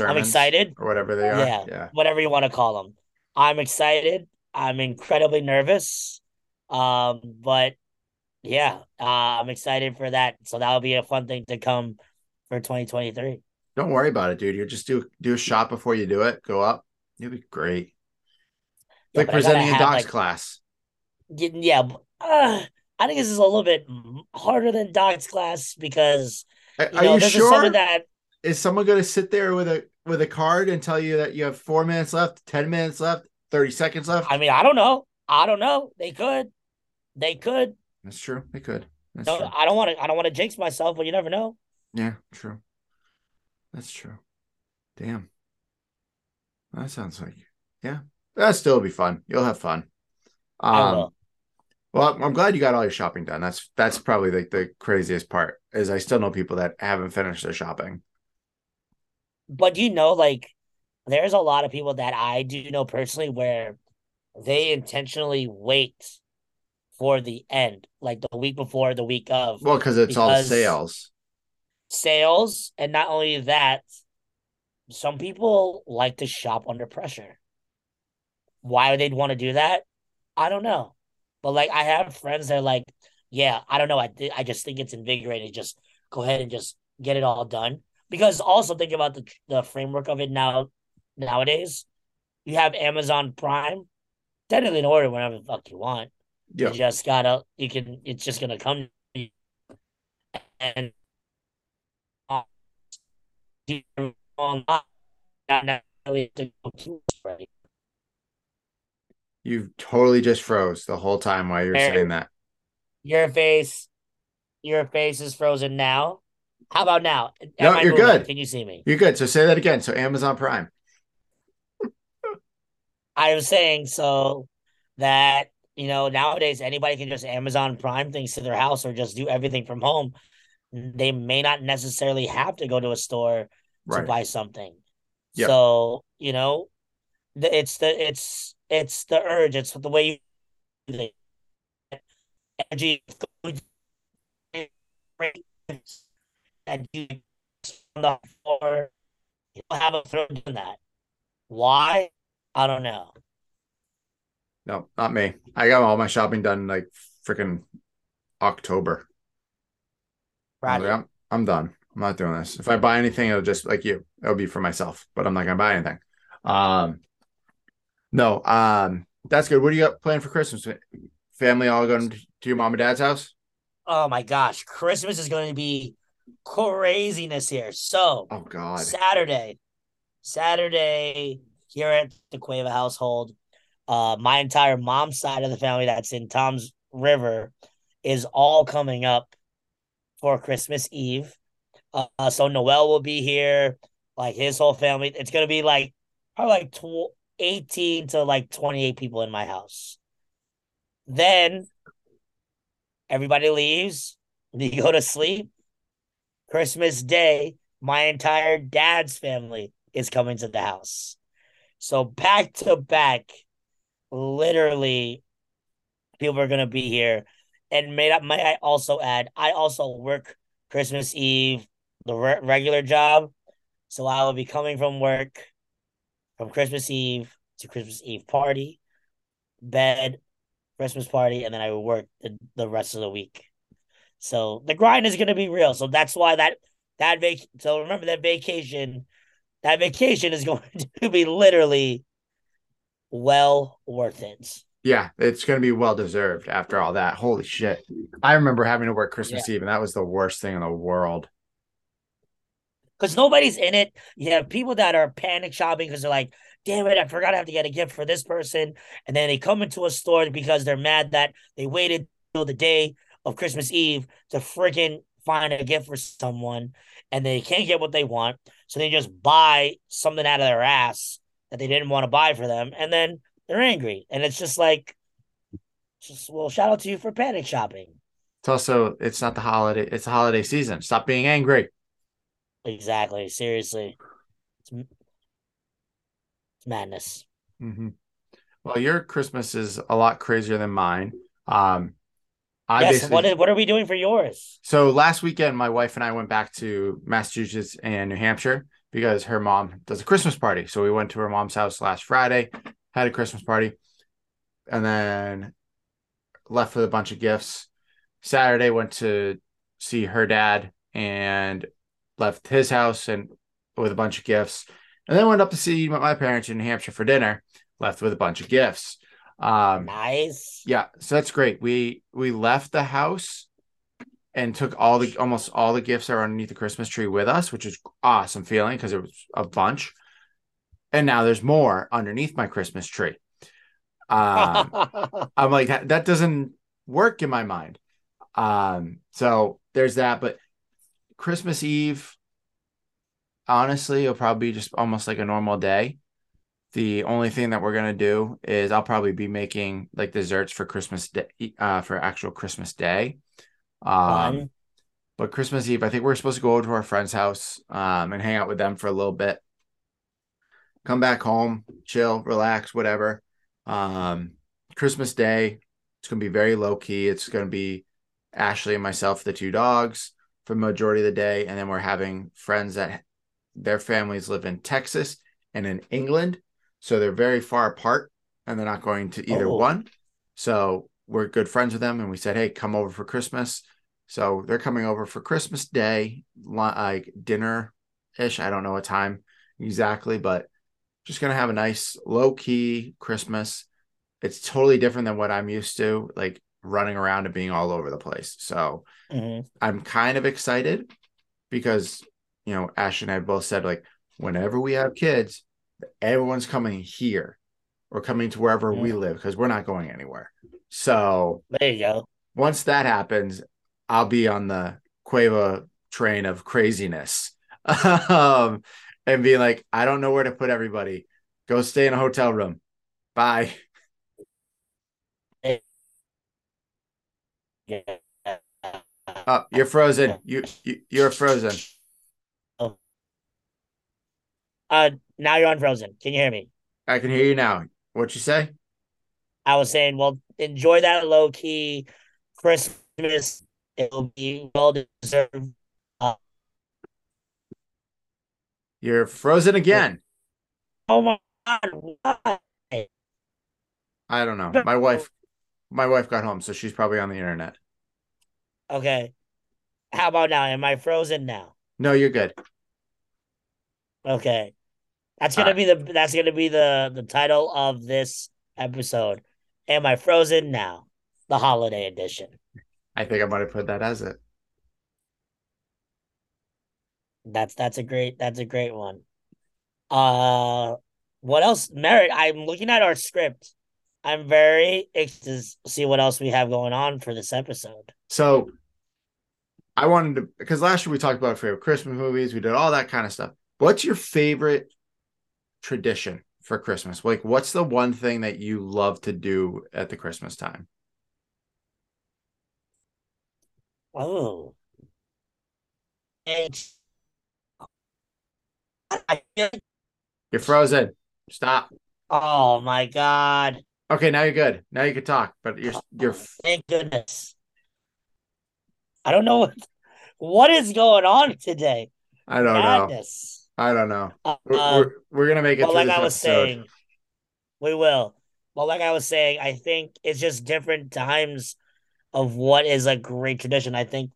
I'm excited. or whatever they are. Yeah. Yeah. whatever you want to call them. I'm excited. I'm incredibly nervous. Um, but yeah, uh, I'm excited for that. So that'll be a fun thing to come for 2023. Don't worry about it, dude. You just do do a shot before you do it. Go up. You'll be great. Yeah, like but I gotta presenting in have, docs like- class. Yeah, uh, I think this is a little bit harder than Doc's class because Are, you are know you sure? is that is someone going to sit there with a with a card and tell you that you have four minutes left, ten minutes left, thirty seconds left? I mean I don't know. I don't know. They could, they could. That's true. They could. That's No, true. I don't want to. I don't want to jinx myself, but you never know. Yeah, true. That's true. Damn. That sounds like yeah. That still be fun. You'll have fun. Um, well, I'm glad you got all your shopping done. That's that's probably like the craziest part. Is I still know people that haven't finished their shopping. But you know, like there's a lot of people that I do know personally where they intentionally wait for the end, like the week before, the week of Well, because it's all sales. Sales, and not only that, some people like to shop under pressure. Why they'd want to do that, I don't know. But like, I have friends that are like, yeah, I don't know. I I just think it's invigorating. Just go ahead and just get it all done. Because also think about the the framework of it now. Nowadays, you have Amazon Prime. Technically, in order whenever the fuck you want. Yeah. You just gotta. You can. It's just gonna come. And uh, you online, not necessarily to go to right? You totally just froze the whole time while you're saying that. Your face, your face is frozen now. How about now? Am No, I you're moving? good. Can you see me? You're good. So say that again. So Amazon Prime. I was saying so that you know nowadays anybody can just Amazon Prime things to their house or just do everything from home. They may not necessarily have to go to a store to buy something. Yep. So you know, it's the it's it's the urge. It's the way you energy and you on the floor. You don't have a throw doing that. Why? I don't know. No, not me. I got all my shopping done like freaking October. I was Right. like, I'm, I'm done. I'm not doing this. If I buy anything, it'll just like you. It'll be for myself, but I'm not gonna buy anything. Um, no. Um, that's good. What do you got planned for Christmas? Family all going to your mom and dad's house? Oh my gosh, Christmas is going to be craziness here. So, oh god, Saturday, Saturday here at the Cueva household, uh, my entire mom's side of the family that's in Toms River is all coming up for Christmas Eve. Uh, so Noel will be here, like his whole family. It's gonna be like probably like tw- 18 to like 28 people in my house. Then everybody leaves, we go to sleep. Christmas Day, my entire dad's family is coming to the house. So back to back, literally, people are gonna be here. And up. May I also add? I also work Christmas Eve, the re- regular job, so I will be coming from work from Christmas Eve to Christmas Eve party, bed, Christmas party, and then I will work the, the rest of the week. So the grind is gonna be real. So that's why that that vac. So remember that vacation. That vacation is going to be literally well worth it. Yeah, it's going to be well deserved after all that. Holy shit. I remember having to work Christmas yeah. Eve, and that was the worst thing in the world. Because nobody's in it. You have people that are panic shopping because they're like, damn it, I forgot I have to get a gift for this person. And then they come into a store because they're mad that they waited till the day of Christmas Eve to freaking find a gift for someone and they can't get what they want. So they just buy something out of their ass that they didn't want to buy for them. And then they're angry. And it's just like, just well, shout out to you for panic shopping. It's also, it's not the holiday, it's the holiday season. Stop being angry. Exactly. Seriously. It's, it's madness. Mm-hmm. Well, your Christmas is a lot crazier than mine. Um, I yes. What, is, what are we doing for yours? So last weekend, my wife and I went back to Massachusetts and New Hampshire because her mom does a Christmas party. So we went to her mom's house last Friday, had a Christmas party, and then left with a bunch of gifts. Saturday went to see her dad and left his house and with a bunch of gifts. And then went up to see my parents in New Hampshire for dinner, left with a bunch of gifts. Um, nice. Yeah, so that's great. We we left the house and took all the almost all the gifts that are underneath the Christmas tree with us, which is awesome feeling because it was a bunch. And now there's more underneath my Christmas tree. Um, I'm like that, that doesn't work in my mind. Um, so there's that. But Christmas Eve, honestly, it'll probably be just almost like a normal day. The only thing that we're gonna do is I'll probably be making like desserts for Christmas day, uh, for actual Christmas Day. Um, but Christmas Eve, I think we're supposed to go over to our friend's house um, and hang out with them for a little bit. Come back home, chill, relax, whatever. Um, Christmas Day, it's gonna be very low key. It's gonna be Ashley and myself, the two dogs, for the majority of the day, and then we're having friends that their families live in Texas and in England. So they're very far apart and they're not going to either oh. one. So we're good friends with them and we said, hey, come over for Christmas. So they're coming over for Christmas Day, like dinner ish. I don't know what time exactly, but just going to have a nice low key Christmas. It's totally different than what I'm used to, like running around and being all over the place. So mm-hmm. I'm kind of excited because, you know, Ash and I both said, like, whenever we have kids, everyone's coming here or coming to wherever yeah. we live because we're not going anywhere. So there you go. Once that happens, I'll be on the Cueva train of craziness. um, and be like, I don't know where to put everybody. Go stay in a hotel room. Bye. Oh, you're frozen. You, you you're frozen. Oh. Uh now you're unfrozen. Can you hear me? I can hear you now. What you say? I was saying, well, enjoy that low key Christmas. It'll be well deserved. Uh, You're frozen again. Oh my god! Why? I don't know. My wife, my wife got home, so she's probably on the internet. Okay. How about now? Am I frozen now? No, you're good. Okay. That's gonna uh, be the that's gonna be the the title of this episode. Am I frozen now? The holiday edition. I think I might have put that as it. That's that's a great that's a great one. Uh what else? Merritt, I'm looking at our script. I'm very excited to see what else we have going on for this episode. So I wanted to because last year we talked about favorite Christmas movies, we did all that kind of stuff. What's your favorite tradition for Christmas? Like what's the one thing that you love to do at the Christmas time? Oh. It's I feel like, You're frozen. Stop. oh my god. Okay, now you're good. Now you can talk, but you're you're Thank goodness. I don't know what what is going on today. I don't know. I don't know. Uh, We're, we're, gonna make it through like I was episode. saying, we will. But like I was saying, I think it's just different times of what is a great tradition. I think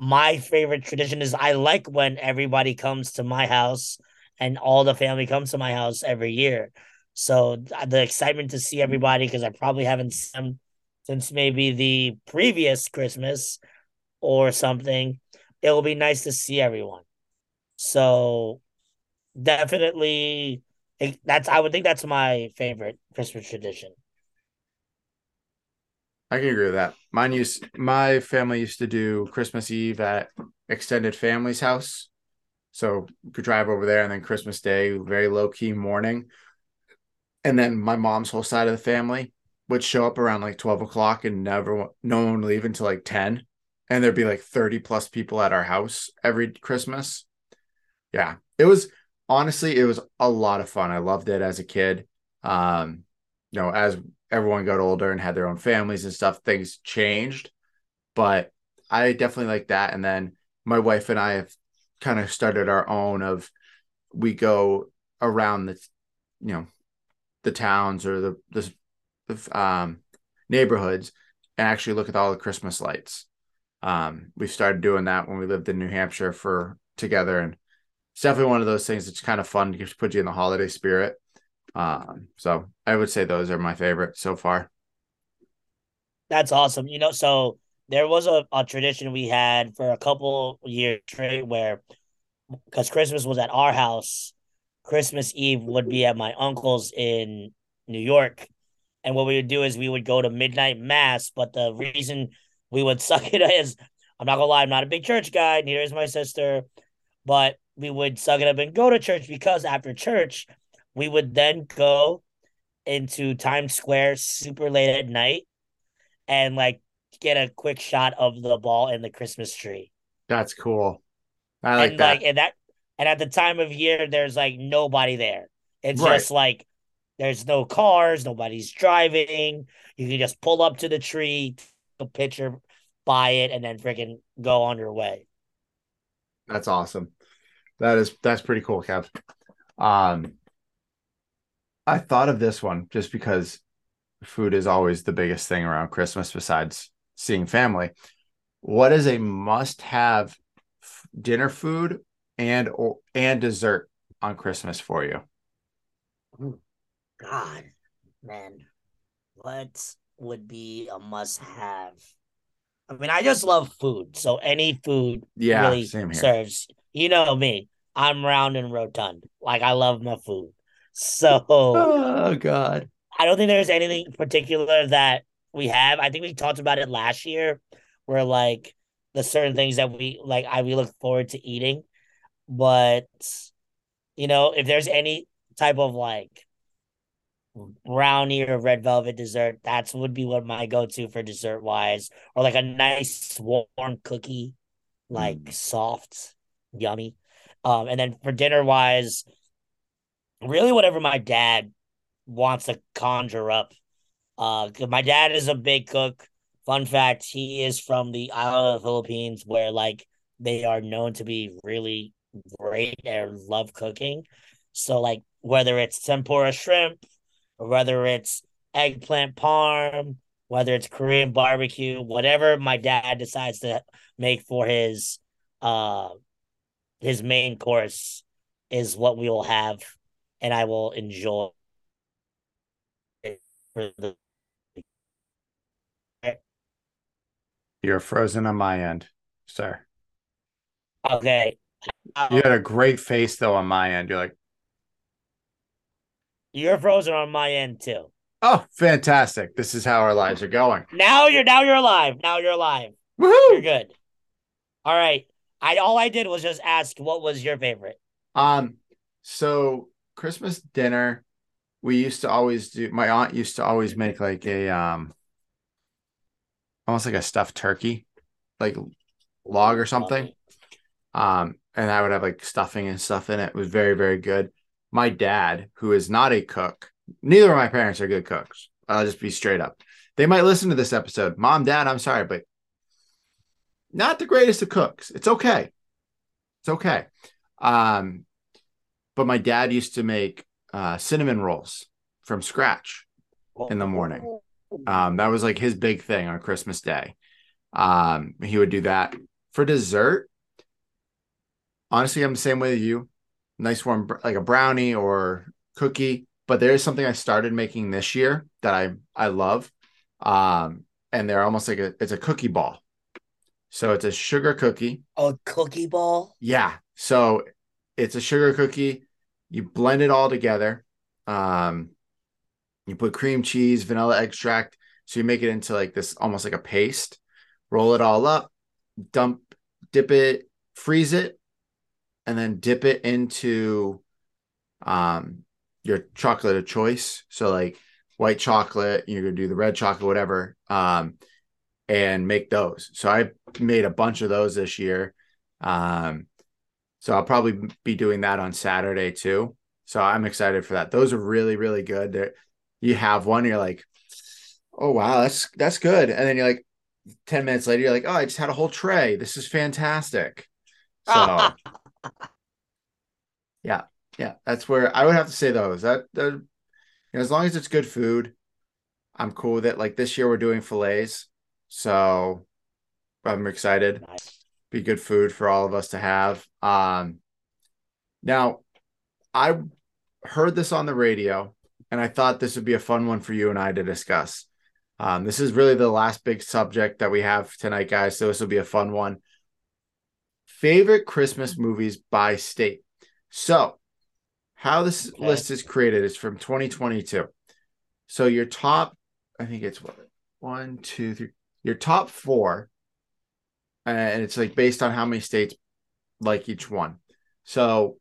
my favorite tradition is I like when everybody comes to my house and all the family comes to my house every year. So uh, the excitement to see everybody because I probably haven't seen them since maybe the previous Christmas or something. It will be nice to see everyone. So definitely that's I would think that's my favorite Christmas tradition. I can agree with that. Mine used my family used to do Christmas Eve at extended family's house. So could drive over there and then Christmas Day, very low key morning. And then my mom's whole side of the family would show up around like 12 o'clock and never no one would leave until like 10. And there'd be like 30 plus people at our house every Christmas. Yeah. It was honestly, it was a lot of fun. I loved it as a kid. Um, you know, as everyone got older and had their own families and stuff, things changed. But I definitely like that. And then my wife and I have kind of started our own of we go around the you know the towns or the the, the um neighborhoods and actually look at all the Christmas lights. Um, we started doing that when we lived in New Hampshire for together, and it's definitely one of those things that's kind of fun to put you in the holiday spirit. Um, so I would say those are my favorite so far. That's awesome. You know, so there was a, a tradition we had for a couple years straight where because Christmas was at our house, Christmas Eve would be at my uncle's in New York. And what we would do is we would go to midnight mass. But the reason we would suck it is I'm not gonna lie, I'm not a big church guy, neither is my sister, but we would suck it up and go to church because after church, we would then go into Times Square super late at night and like get a quick shot of the ball and the Christmas tree. That's cool. I like and that. like and that and at the time of year there's like nobody there. It's Right. just like there's no cars, nobody's driving. You can just pull up to the tree, take a picture, buy it, and then freaking go on your way. That's awesome. That is that's pretty cool, Kev. Um I thought of this one just because food is always the biggest thing around Christmas besides seeing family. What is a must-have dinner food and or and dessert on Christmas for you? God, man, what would be a must have? I mean, I just love food. So any food Yeah, really serves. You know me. I'm round and rotund. Like I love my food. So Oh God. I don't think there's anything particular that we have. I think we talked about it last year, where like the certain things that we like I we look forward to eating. But you know, if there's any type of like brownie or red velvet dessert, that's would be what my go-to for dessert wise. Or like a nice warm cookie, like Mm. soft, yummy. Um, and then for dinner wise, really whatever my dad wants to conjure up. Uh, my dad is a big cook. Fun fact: he is from the island of the Philippines, where like they are known to be really great and love cooking. So like whether it's tempura shrimp, or whether it's eggplant parm, whether it's Korean barbecue, whatever my dad decides to make for his uh his main course is what we will have, and I will enjoy it for the You're frozen on my end, sir. Okay. You had a great face though on my end. You're like, You're frozen on my end too. oh, fantastic. This is how our lives are going. Now you're now you're alive. Now you're alive. You're good. All right. I all I did was just ask what was your favorite. Um, so Christmas dinner, we used to always do my aunt used to always make like a um almost like a stuffed turkey, like log or something. Um, and I would have like stuffing and stuff in it. It was very, very good. My dad, who is not a cook, neither of my parents are good cooks. I'll just be straight up. They might listen to this episode. Mom, dad, I'm sorry, but not the greatest of cooks. It's okay. It's okay. Um, but my dad used to make uh, cinnamon rolls from scratch in the morning. Um, that was like his big thing on Christmas Day. Um, he would do that for dessert. Honestly, I'm the same way as you. Nice warm, like a brownie or cookie. But there is something I started making this year that I I love. Um, and they're almost like a it's a cookie ball. So it's a sugar cookie. A cookie ball. Yeah. So it's a sugar cookie. You blend it all together. Um, you put cream cheese, vanilla extract. So you make it into like this almost like a paste. Roll it all up, dump, dip it, freeze it, and then dip it into um your chocolate of choice. So like white chocolate, you're gonna do the red chocolate, whatever. Um, and make those. So I made a bunch of those this year. Um, so I'll probably be doing that on Saturday too. So I'm excited for that. Those are really, really good. They're, you have one, you're like, oh wow, that's that's good. And then you're like, 10 minutes later, you're like, oh, I just had a whole tray. This is fantastic. So yeah, yeah, that's where I would have to say those. That, that you know, as long as it's good food, I'm cool with it. Like this year we're doing fillets. So I'm excited. Nice. Be good food for all of us to have. Um, now, I heard this on the radio, and I thought this would be a fun one for you and I to discuss. Um, this is really the last big subject that we have tonight, guys. So this will be a fun one. Favorite Christmas movies by state. So, how this Okay. list is created is from 2022. So your top, I think it's what one, two, three. Your top four, and it's like based on how many states like each one. So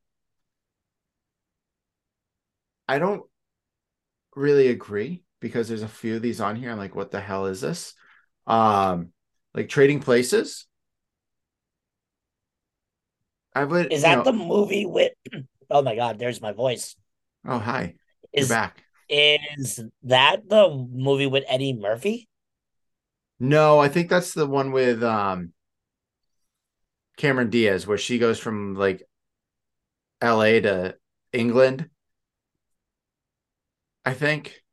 I don't really agree because there's a few of these on here. I'm like, what the hell is this? Um, like trading places. I would. Is that know- the movie with? Oh my God! There's my voice. Oh, hi. You're Is back. is that the movie with Eddie Murphy? No, I think that's the one with um Cameron Diaz where she goes from like LA to England. I think.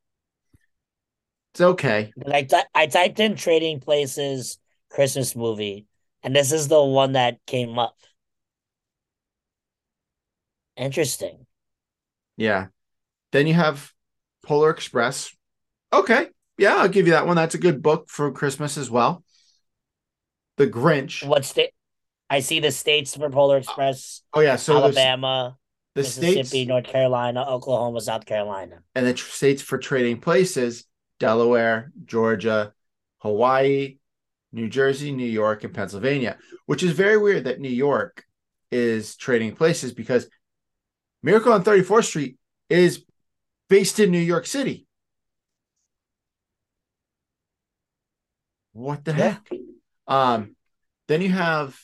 It's okay. But I ty- I typed in Trading Places Christmas movie, and this is the one that came up. Interesting. Yeah. Then you have Polar Express. Okay. Yeah, I'll give you that one. That's a good book for Christmas as well. The Grinch. What's state? I see the states for Polar Express: Oh yeah, so Alabama, the Mississippi, states North Carolina, Oklahoma, South Carolina. and the tr- states for trading places Delaware, Georgia, Hawaii, New Jersey, New York, and Pennsylvania, which is very weird that New York is trading places because Miracle on 34th Street is based in New York City. What the Yeah. heck? Um, then you have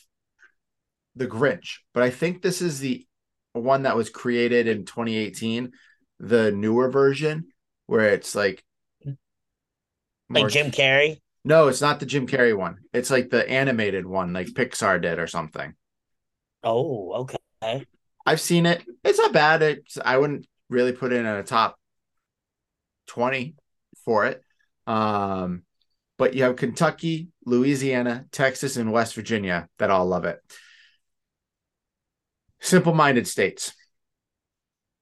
the Grinch, but I think this is the one that was created in 2018, the newer version where it's like Like more- Jim Carrey. No, it's not the Jim Carrey one. It's like the animated one, like Pixar did or something. Oh, okay. I've seen it. It's not bad. It's I wouldn't really put it in a top 20 for it. Um, but you have Kentucky, Louisiana, Texas, and West Virginia that all love it. Simple-minded states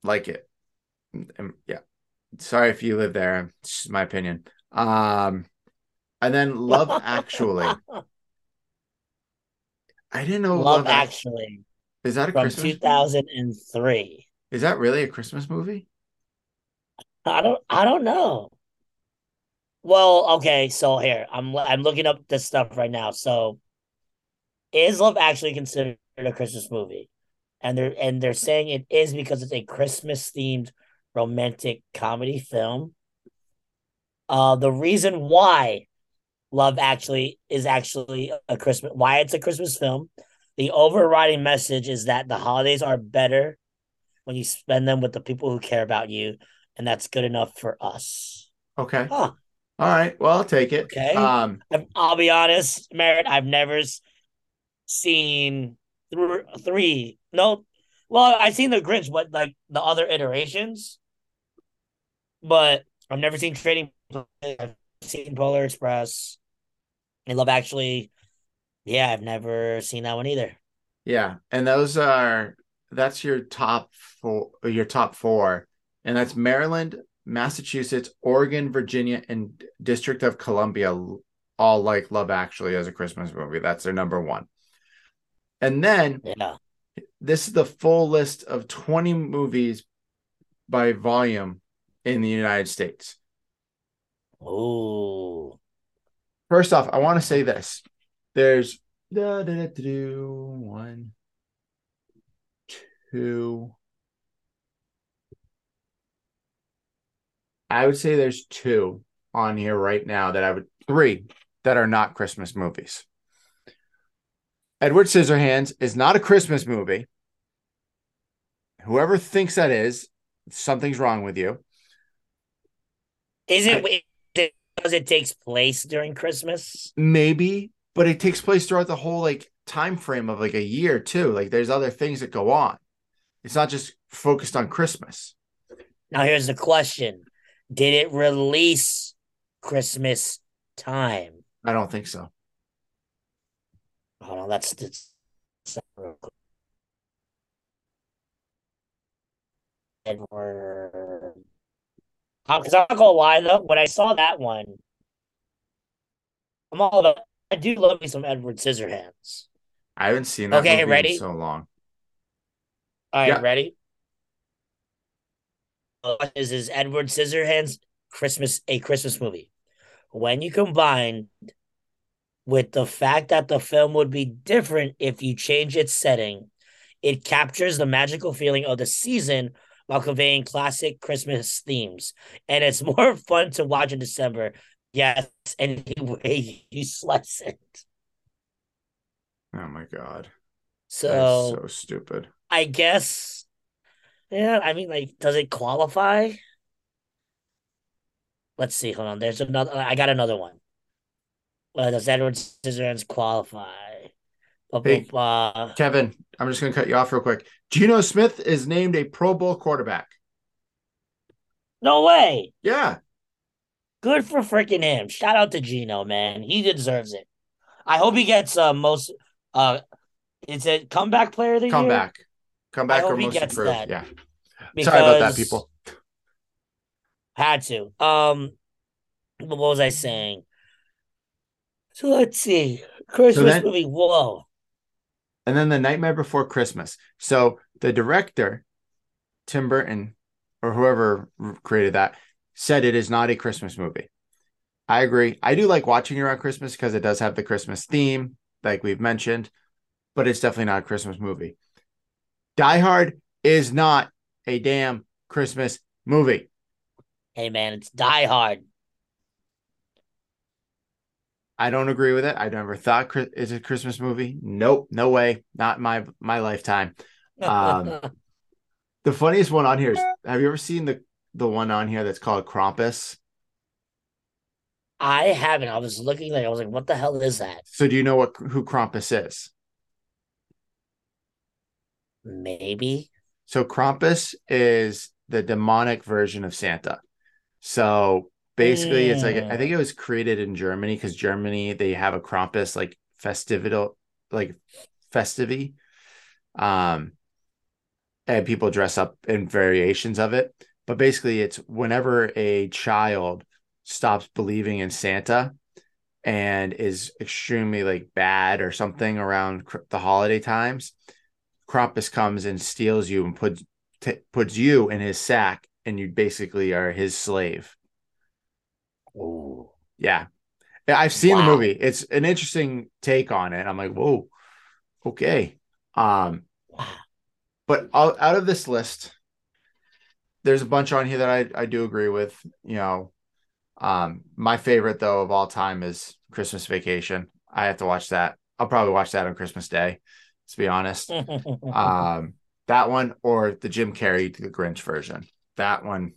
like it. And, yeah. Sorry if you live there. It's my opinion. Um, and then Love Actually. I didn't know Love Love, Act- Actually. Is that a from Christmas? 2003. Is that really a Christmas movie? I don't I don't know. Well, okay, so here I'm I'm looking up this stuff right now. So, is Love actually considered a Christmas movie? And they're and they're saying it is because it's a Christmas themed romantic comedy film. Uh, the reason why Love actually is actually a Christmas why it's a Christmas film. The overriding message is that the holidays are better when you spend them with the people who care about you, and that's good enough for us. Okay. Huh. All right. Well, I'll take it. Okay. Um, I'll be honest, Merritt. I've never seen th- three. No, well, I've seen the Grinch, but like the other iterations. But I've never seen Trading. I've seen Polar Express. I love actually. Yeah, I've never seen that one either. yeah, and those are that's your top four. Your top four, and that's Maryland, Massachusetts, Oregon, Virginia, and District of Columbia. All like Love Actually as a Christmas movie. That's their number one. And then Yeah. This is the full list of 20 movies by volume in the United States. Oh. First off, I want to say this. There's da, da, da, do, one, two. I would say there's two on here right now that I would three that are not Christmas movies. Edward Scissorhands is not a Christmas movie. Whoever thinks that is, something's wrong with you. Is it because it takes place during Christmas? Maybe, but it takes place throughout the whole like time frame of like a year too. Like there's other things that go on. It's not just focused on Christmas. Now here's the question: Did it release Christmas time? I don't think so. Hold on, that's that's. Edward. Because I'm not gonna lie though, when I saw that one, I'm all about. I do love me some Edward Scissorhands. I haven't seen that Okay, movie ready? in so long. All right, Yeah. ready? Uh, Is is Edward Scissorhands Christmas a Christmas movie? When you combine with the fact that the film would be different if you change its setting, it captures the magical feeling of the season while conveying classic Christmas themes. And it's more fun to watch in December. Yes, any way you slice it. Oh my god. So, so stupid. I guess, yeah, I mean, like, does it qualify? Let's see. Hold on. There's another. I got another one. Uh, does Edward Scissorhands qualify? Ba- Hey. ba. Kevin, I'm just gonna cut you off real quick. Geno Smith is named a Pro Bowl quarterback. No way. Yeah. Good for freaking him. Shout out to Geno, man. He deserves it. I hope he gets uh most uh it's a comeback player of the Come year. back. Come back hope or most improved. that. Yeah. because Sorry about that, people. Had to. Um what was I saying? So let's see. Christmas then- movie. Whoa. And then the Nightmare Before Christmas. So the director, Tim Burton, or whoever created that, said it is not a Christmas movie. I agree. I do like watching it around Christmas because it does have the Christmas theme, like we've mentioned, but it's definitely not a Christmas movie. Die Hard is not a damn Christmas movie. Hey man, it's Die Hard. I don't agree with it. I never thought it's a Christmas movie. Nope, no way. Not my my lifetime. Um, The funniest one on here is have you ever seen the the one on here that's called Krampus? I haven't. I was looking like I was like, what the hell is that? So do you know what who Krampus is? Maybe. So Krampus is the demonic version of Santa. So basically it's like I think it was created in Germany because Germany they have a Krampus like festival like festivity. Um and people dress up in variations of it. But basically it's whenever a child stops believing in Santa and is extremely like bad or something around cr- the holiday times, Krampus comes and steals you and puts t- puts you in his sack, and you basically are his slave. Ooh. Yeah, I've seen the movie. It's an interesting take on it. I'm like, whoa, okay. Um, Wow. but out, out of this list, there's a bunch on here that I I do agree with. You know, um, my favorite though of all time is Christmas Vacation. I have to watch that. I'll probably watch that on Christmas Day. To be honest, um, that one or the Jim Carrey the Grinch version. That one,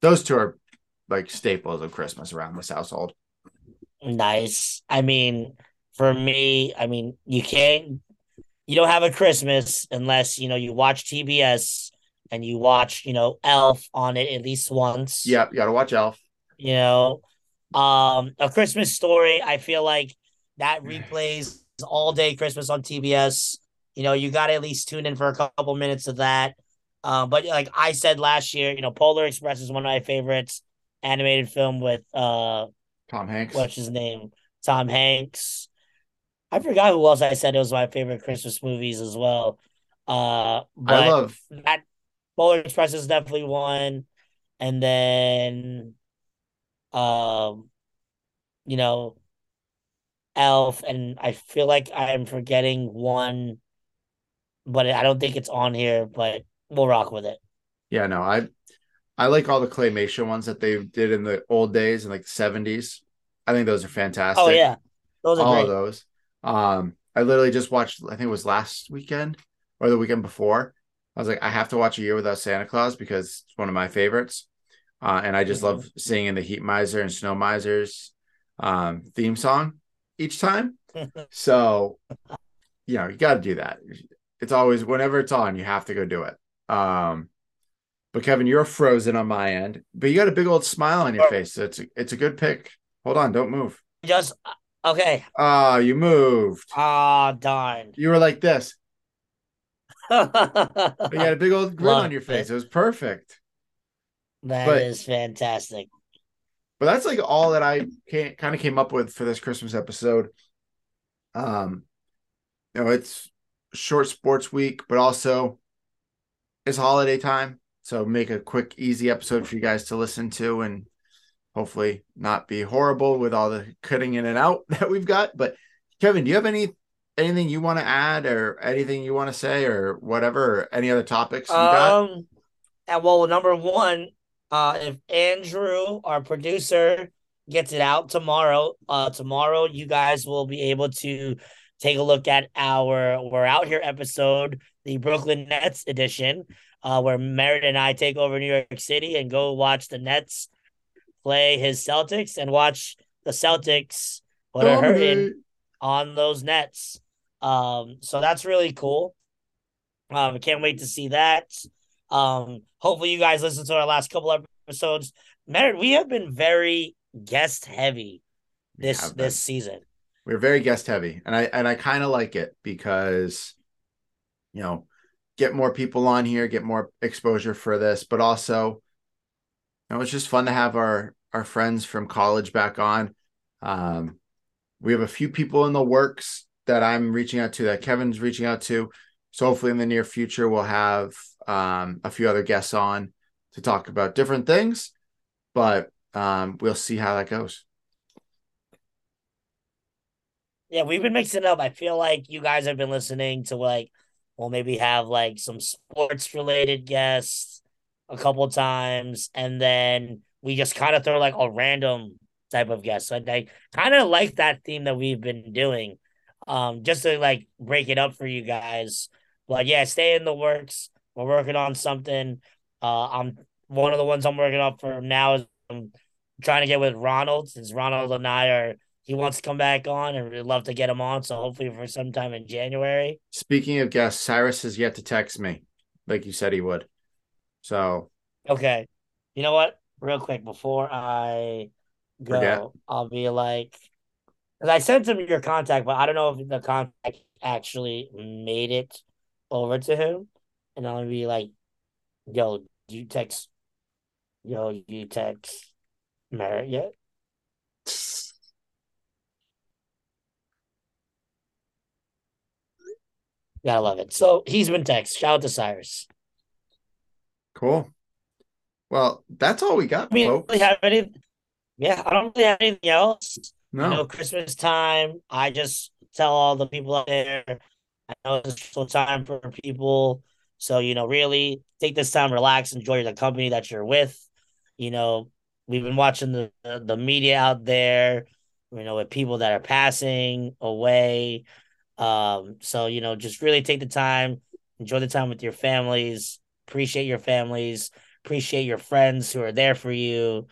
those two are like staples of Christmas around this household. nice. I mean, for me, I mean, you can't, you don't have a Christmas unless you know you watch TBS and you watch, you know, Elf on it at least once. Yeah, you got to watch Elf. you know um a christmas story i feel like that replays all day christmas on tbs you know you got to at least tune in for a couple minutes of that um but like i said last year you know polar express is one of my favorites animated film with uh Tom Hanks. what's his name tom hanks i forgot who else i said it was my favorite christmas movies as well uh but I love that Polar Express is definitely one, and then, um, you know, Elf, and I feel like I'm forgetting one, but I don't think it's on here. But we'll rock with it. Yeah, no, I I like all the claymation ones that they did in the old days in like the 70s. I think those are fantastic. Oh yeah, those are all great. of those. Um, I literally just watched, I think it was last weekend or the weekend before. I was like, I have to watch A Year Without Santa Claus because it's one of my favorites. Uh, and I just love singing the Heat Miser and Snow Misers um, theme song each time. So, you know, you got to do that. It's always whenever it's on, you have to go do it. Um, but Kevin, you're frozen on my end, but you got a big old smile on your face. So it's a, it's a good pick. Hold on, don't move. Just okay. Ah, you moved. Ah, darn. You were like this. But you had a big old grin Love on your face. it. It was perfect. is but- fantastic. But that's like all that I can kind of came up with for this Christmas episode. Um, you know, it's short sports week, but also it's holiday time. So make a quick, easy episode for you guys to listen to and hopefully not be horrible with all the cutting in and out that we've got. But Kevin, do you have any anything you want to add or anything you want to say or whatever, or any other topics you got? Um, and well, number one, uh, if Andrew, our producer, gets it out tomorrow, uh, tomorrow you guys will be able to take a look at our "We're Out Here" episode, the Brooklyn Nets edition, uh, where Merritt and I take over New York City and go watch the Nets play his Celtics and watch the Celtics put a hurt in Dominate. on those nets. Um, so that's really cool. Um, I can't wait to see that. Um, hopefully you guys listen to our last couple of episodes. Merritt, we have been very guest heavy this have this season. we're very guest heavy and i and i kind of like it because you know get more people on here get more exposure for this but also you know just fun to have our our friends from college back on. Um we have a few people in the works that i'm reaching out to that kevin's reaching out to. So hopefully in the near future we'll have um a few other guests on to talk about different things but um we'll see how that goes. Yeah, we've been mixing up. I feel like you guys have been listening to like, we'll maybe have like some sports related guests a couple times, and then we just kind of throw like a random type of guest. So I kind of like that theme that we've been doing, um, just to like break it up for you guys. But yeah, stay in the works. We're working on something. Uh, I'm one of the ones I'm working on for now is I'm trying to get with Ronald since Ronald and I are he wants to come back on and we'd love to get him on. So hopefully for sometime in January. Speaking of guests, Cyrus has yet to text me, like you said he would. So Okay. You know what? Real quick before I go, Forget. I'll be like, because I sent him your contact, but I don't know if the contact actually made it over to him. And I'll be like, yo, do you text, yo, you text Merritt yet? Gotta love it. So he's been text. Shout out to Cyrus. Cool. Well, that's all we got, I mean, folks. really have any, yeah, I don't really have anything else. no. You know, Christmas time. I just tell all the people out there. I know it's a stressful time for people. So, you know, really take this time, relax, enjoy the company that you're with. You know, we've been watching the the media out there, you know, with people that are passing away. Um, so, you know, just really take the time, enjoy the time with your families, appreciate your families, appreciate your friends who are there for you.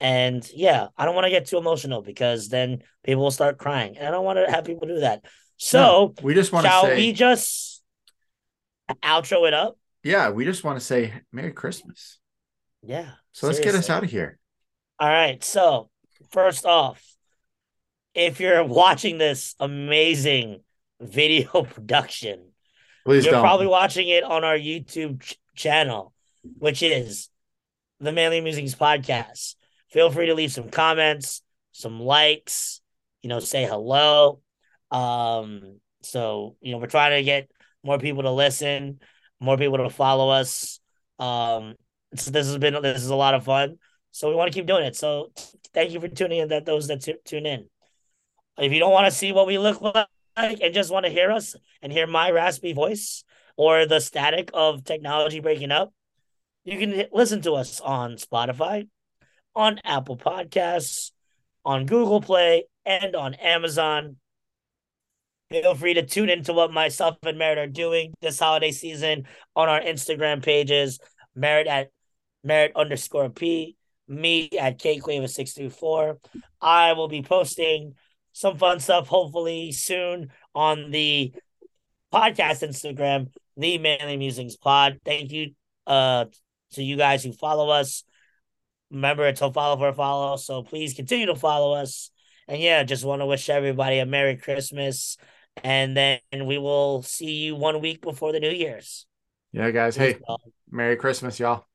And yeah, I don't want to get too emotional because then people will start crying. And I don't want to have people do that. So No, we just want to shall say, we just outro it up? yeah, we just want to say Merry Christmas. Yeah. So let's get us out of here. All right. So, first off, if you're watching this amazing video production, Please you're don't. probably watching it on our YouTube ch- channel, which is the Manly Musings Podcast. Feel free to leave some comments, some likes, you know, say hello. Um, so you know, we're trying to get more people to listen, more people to follow us. Um, so this has been this is a lot of fun. So we want to keep doing it. So thank you for tuning in. That those that t- tune in. If you don't want to see what we look like and just want to hear us and hear my raspy voice or the static of technology breaking up, you can listen to us on Spotify, on Apple Podcasts, on Google Play, and on Amazon. Feel free to tune into what myself and Merritt are doing this holiday season on our Instagram pages. Merritt at Merritt underscore P, me at KQuava624. I will be posting some fun stuff hopefully soon on the podcast Instagram, the Manly Musings Pod. Thank you uh to you guys who follow us. Remember, it's a follow for a follow. So please continue to follow us. And yeah, just want to wish everybody a Merry Christmas. And then we will see you one week before the New Year's. Yeah, guys. Hey, Merry Christmas, y'all.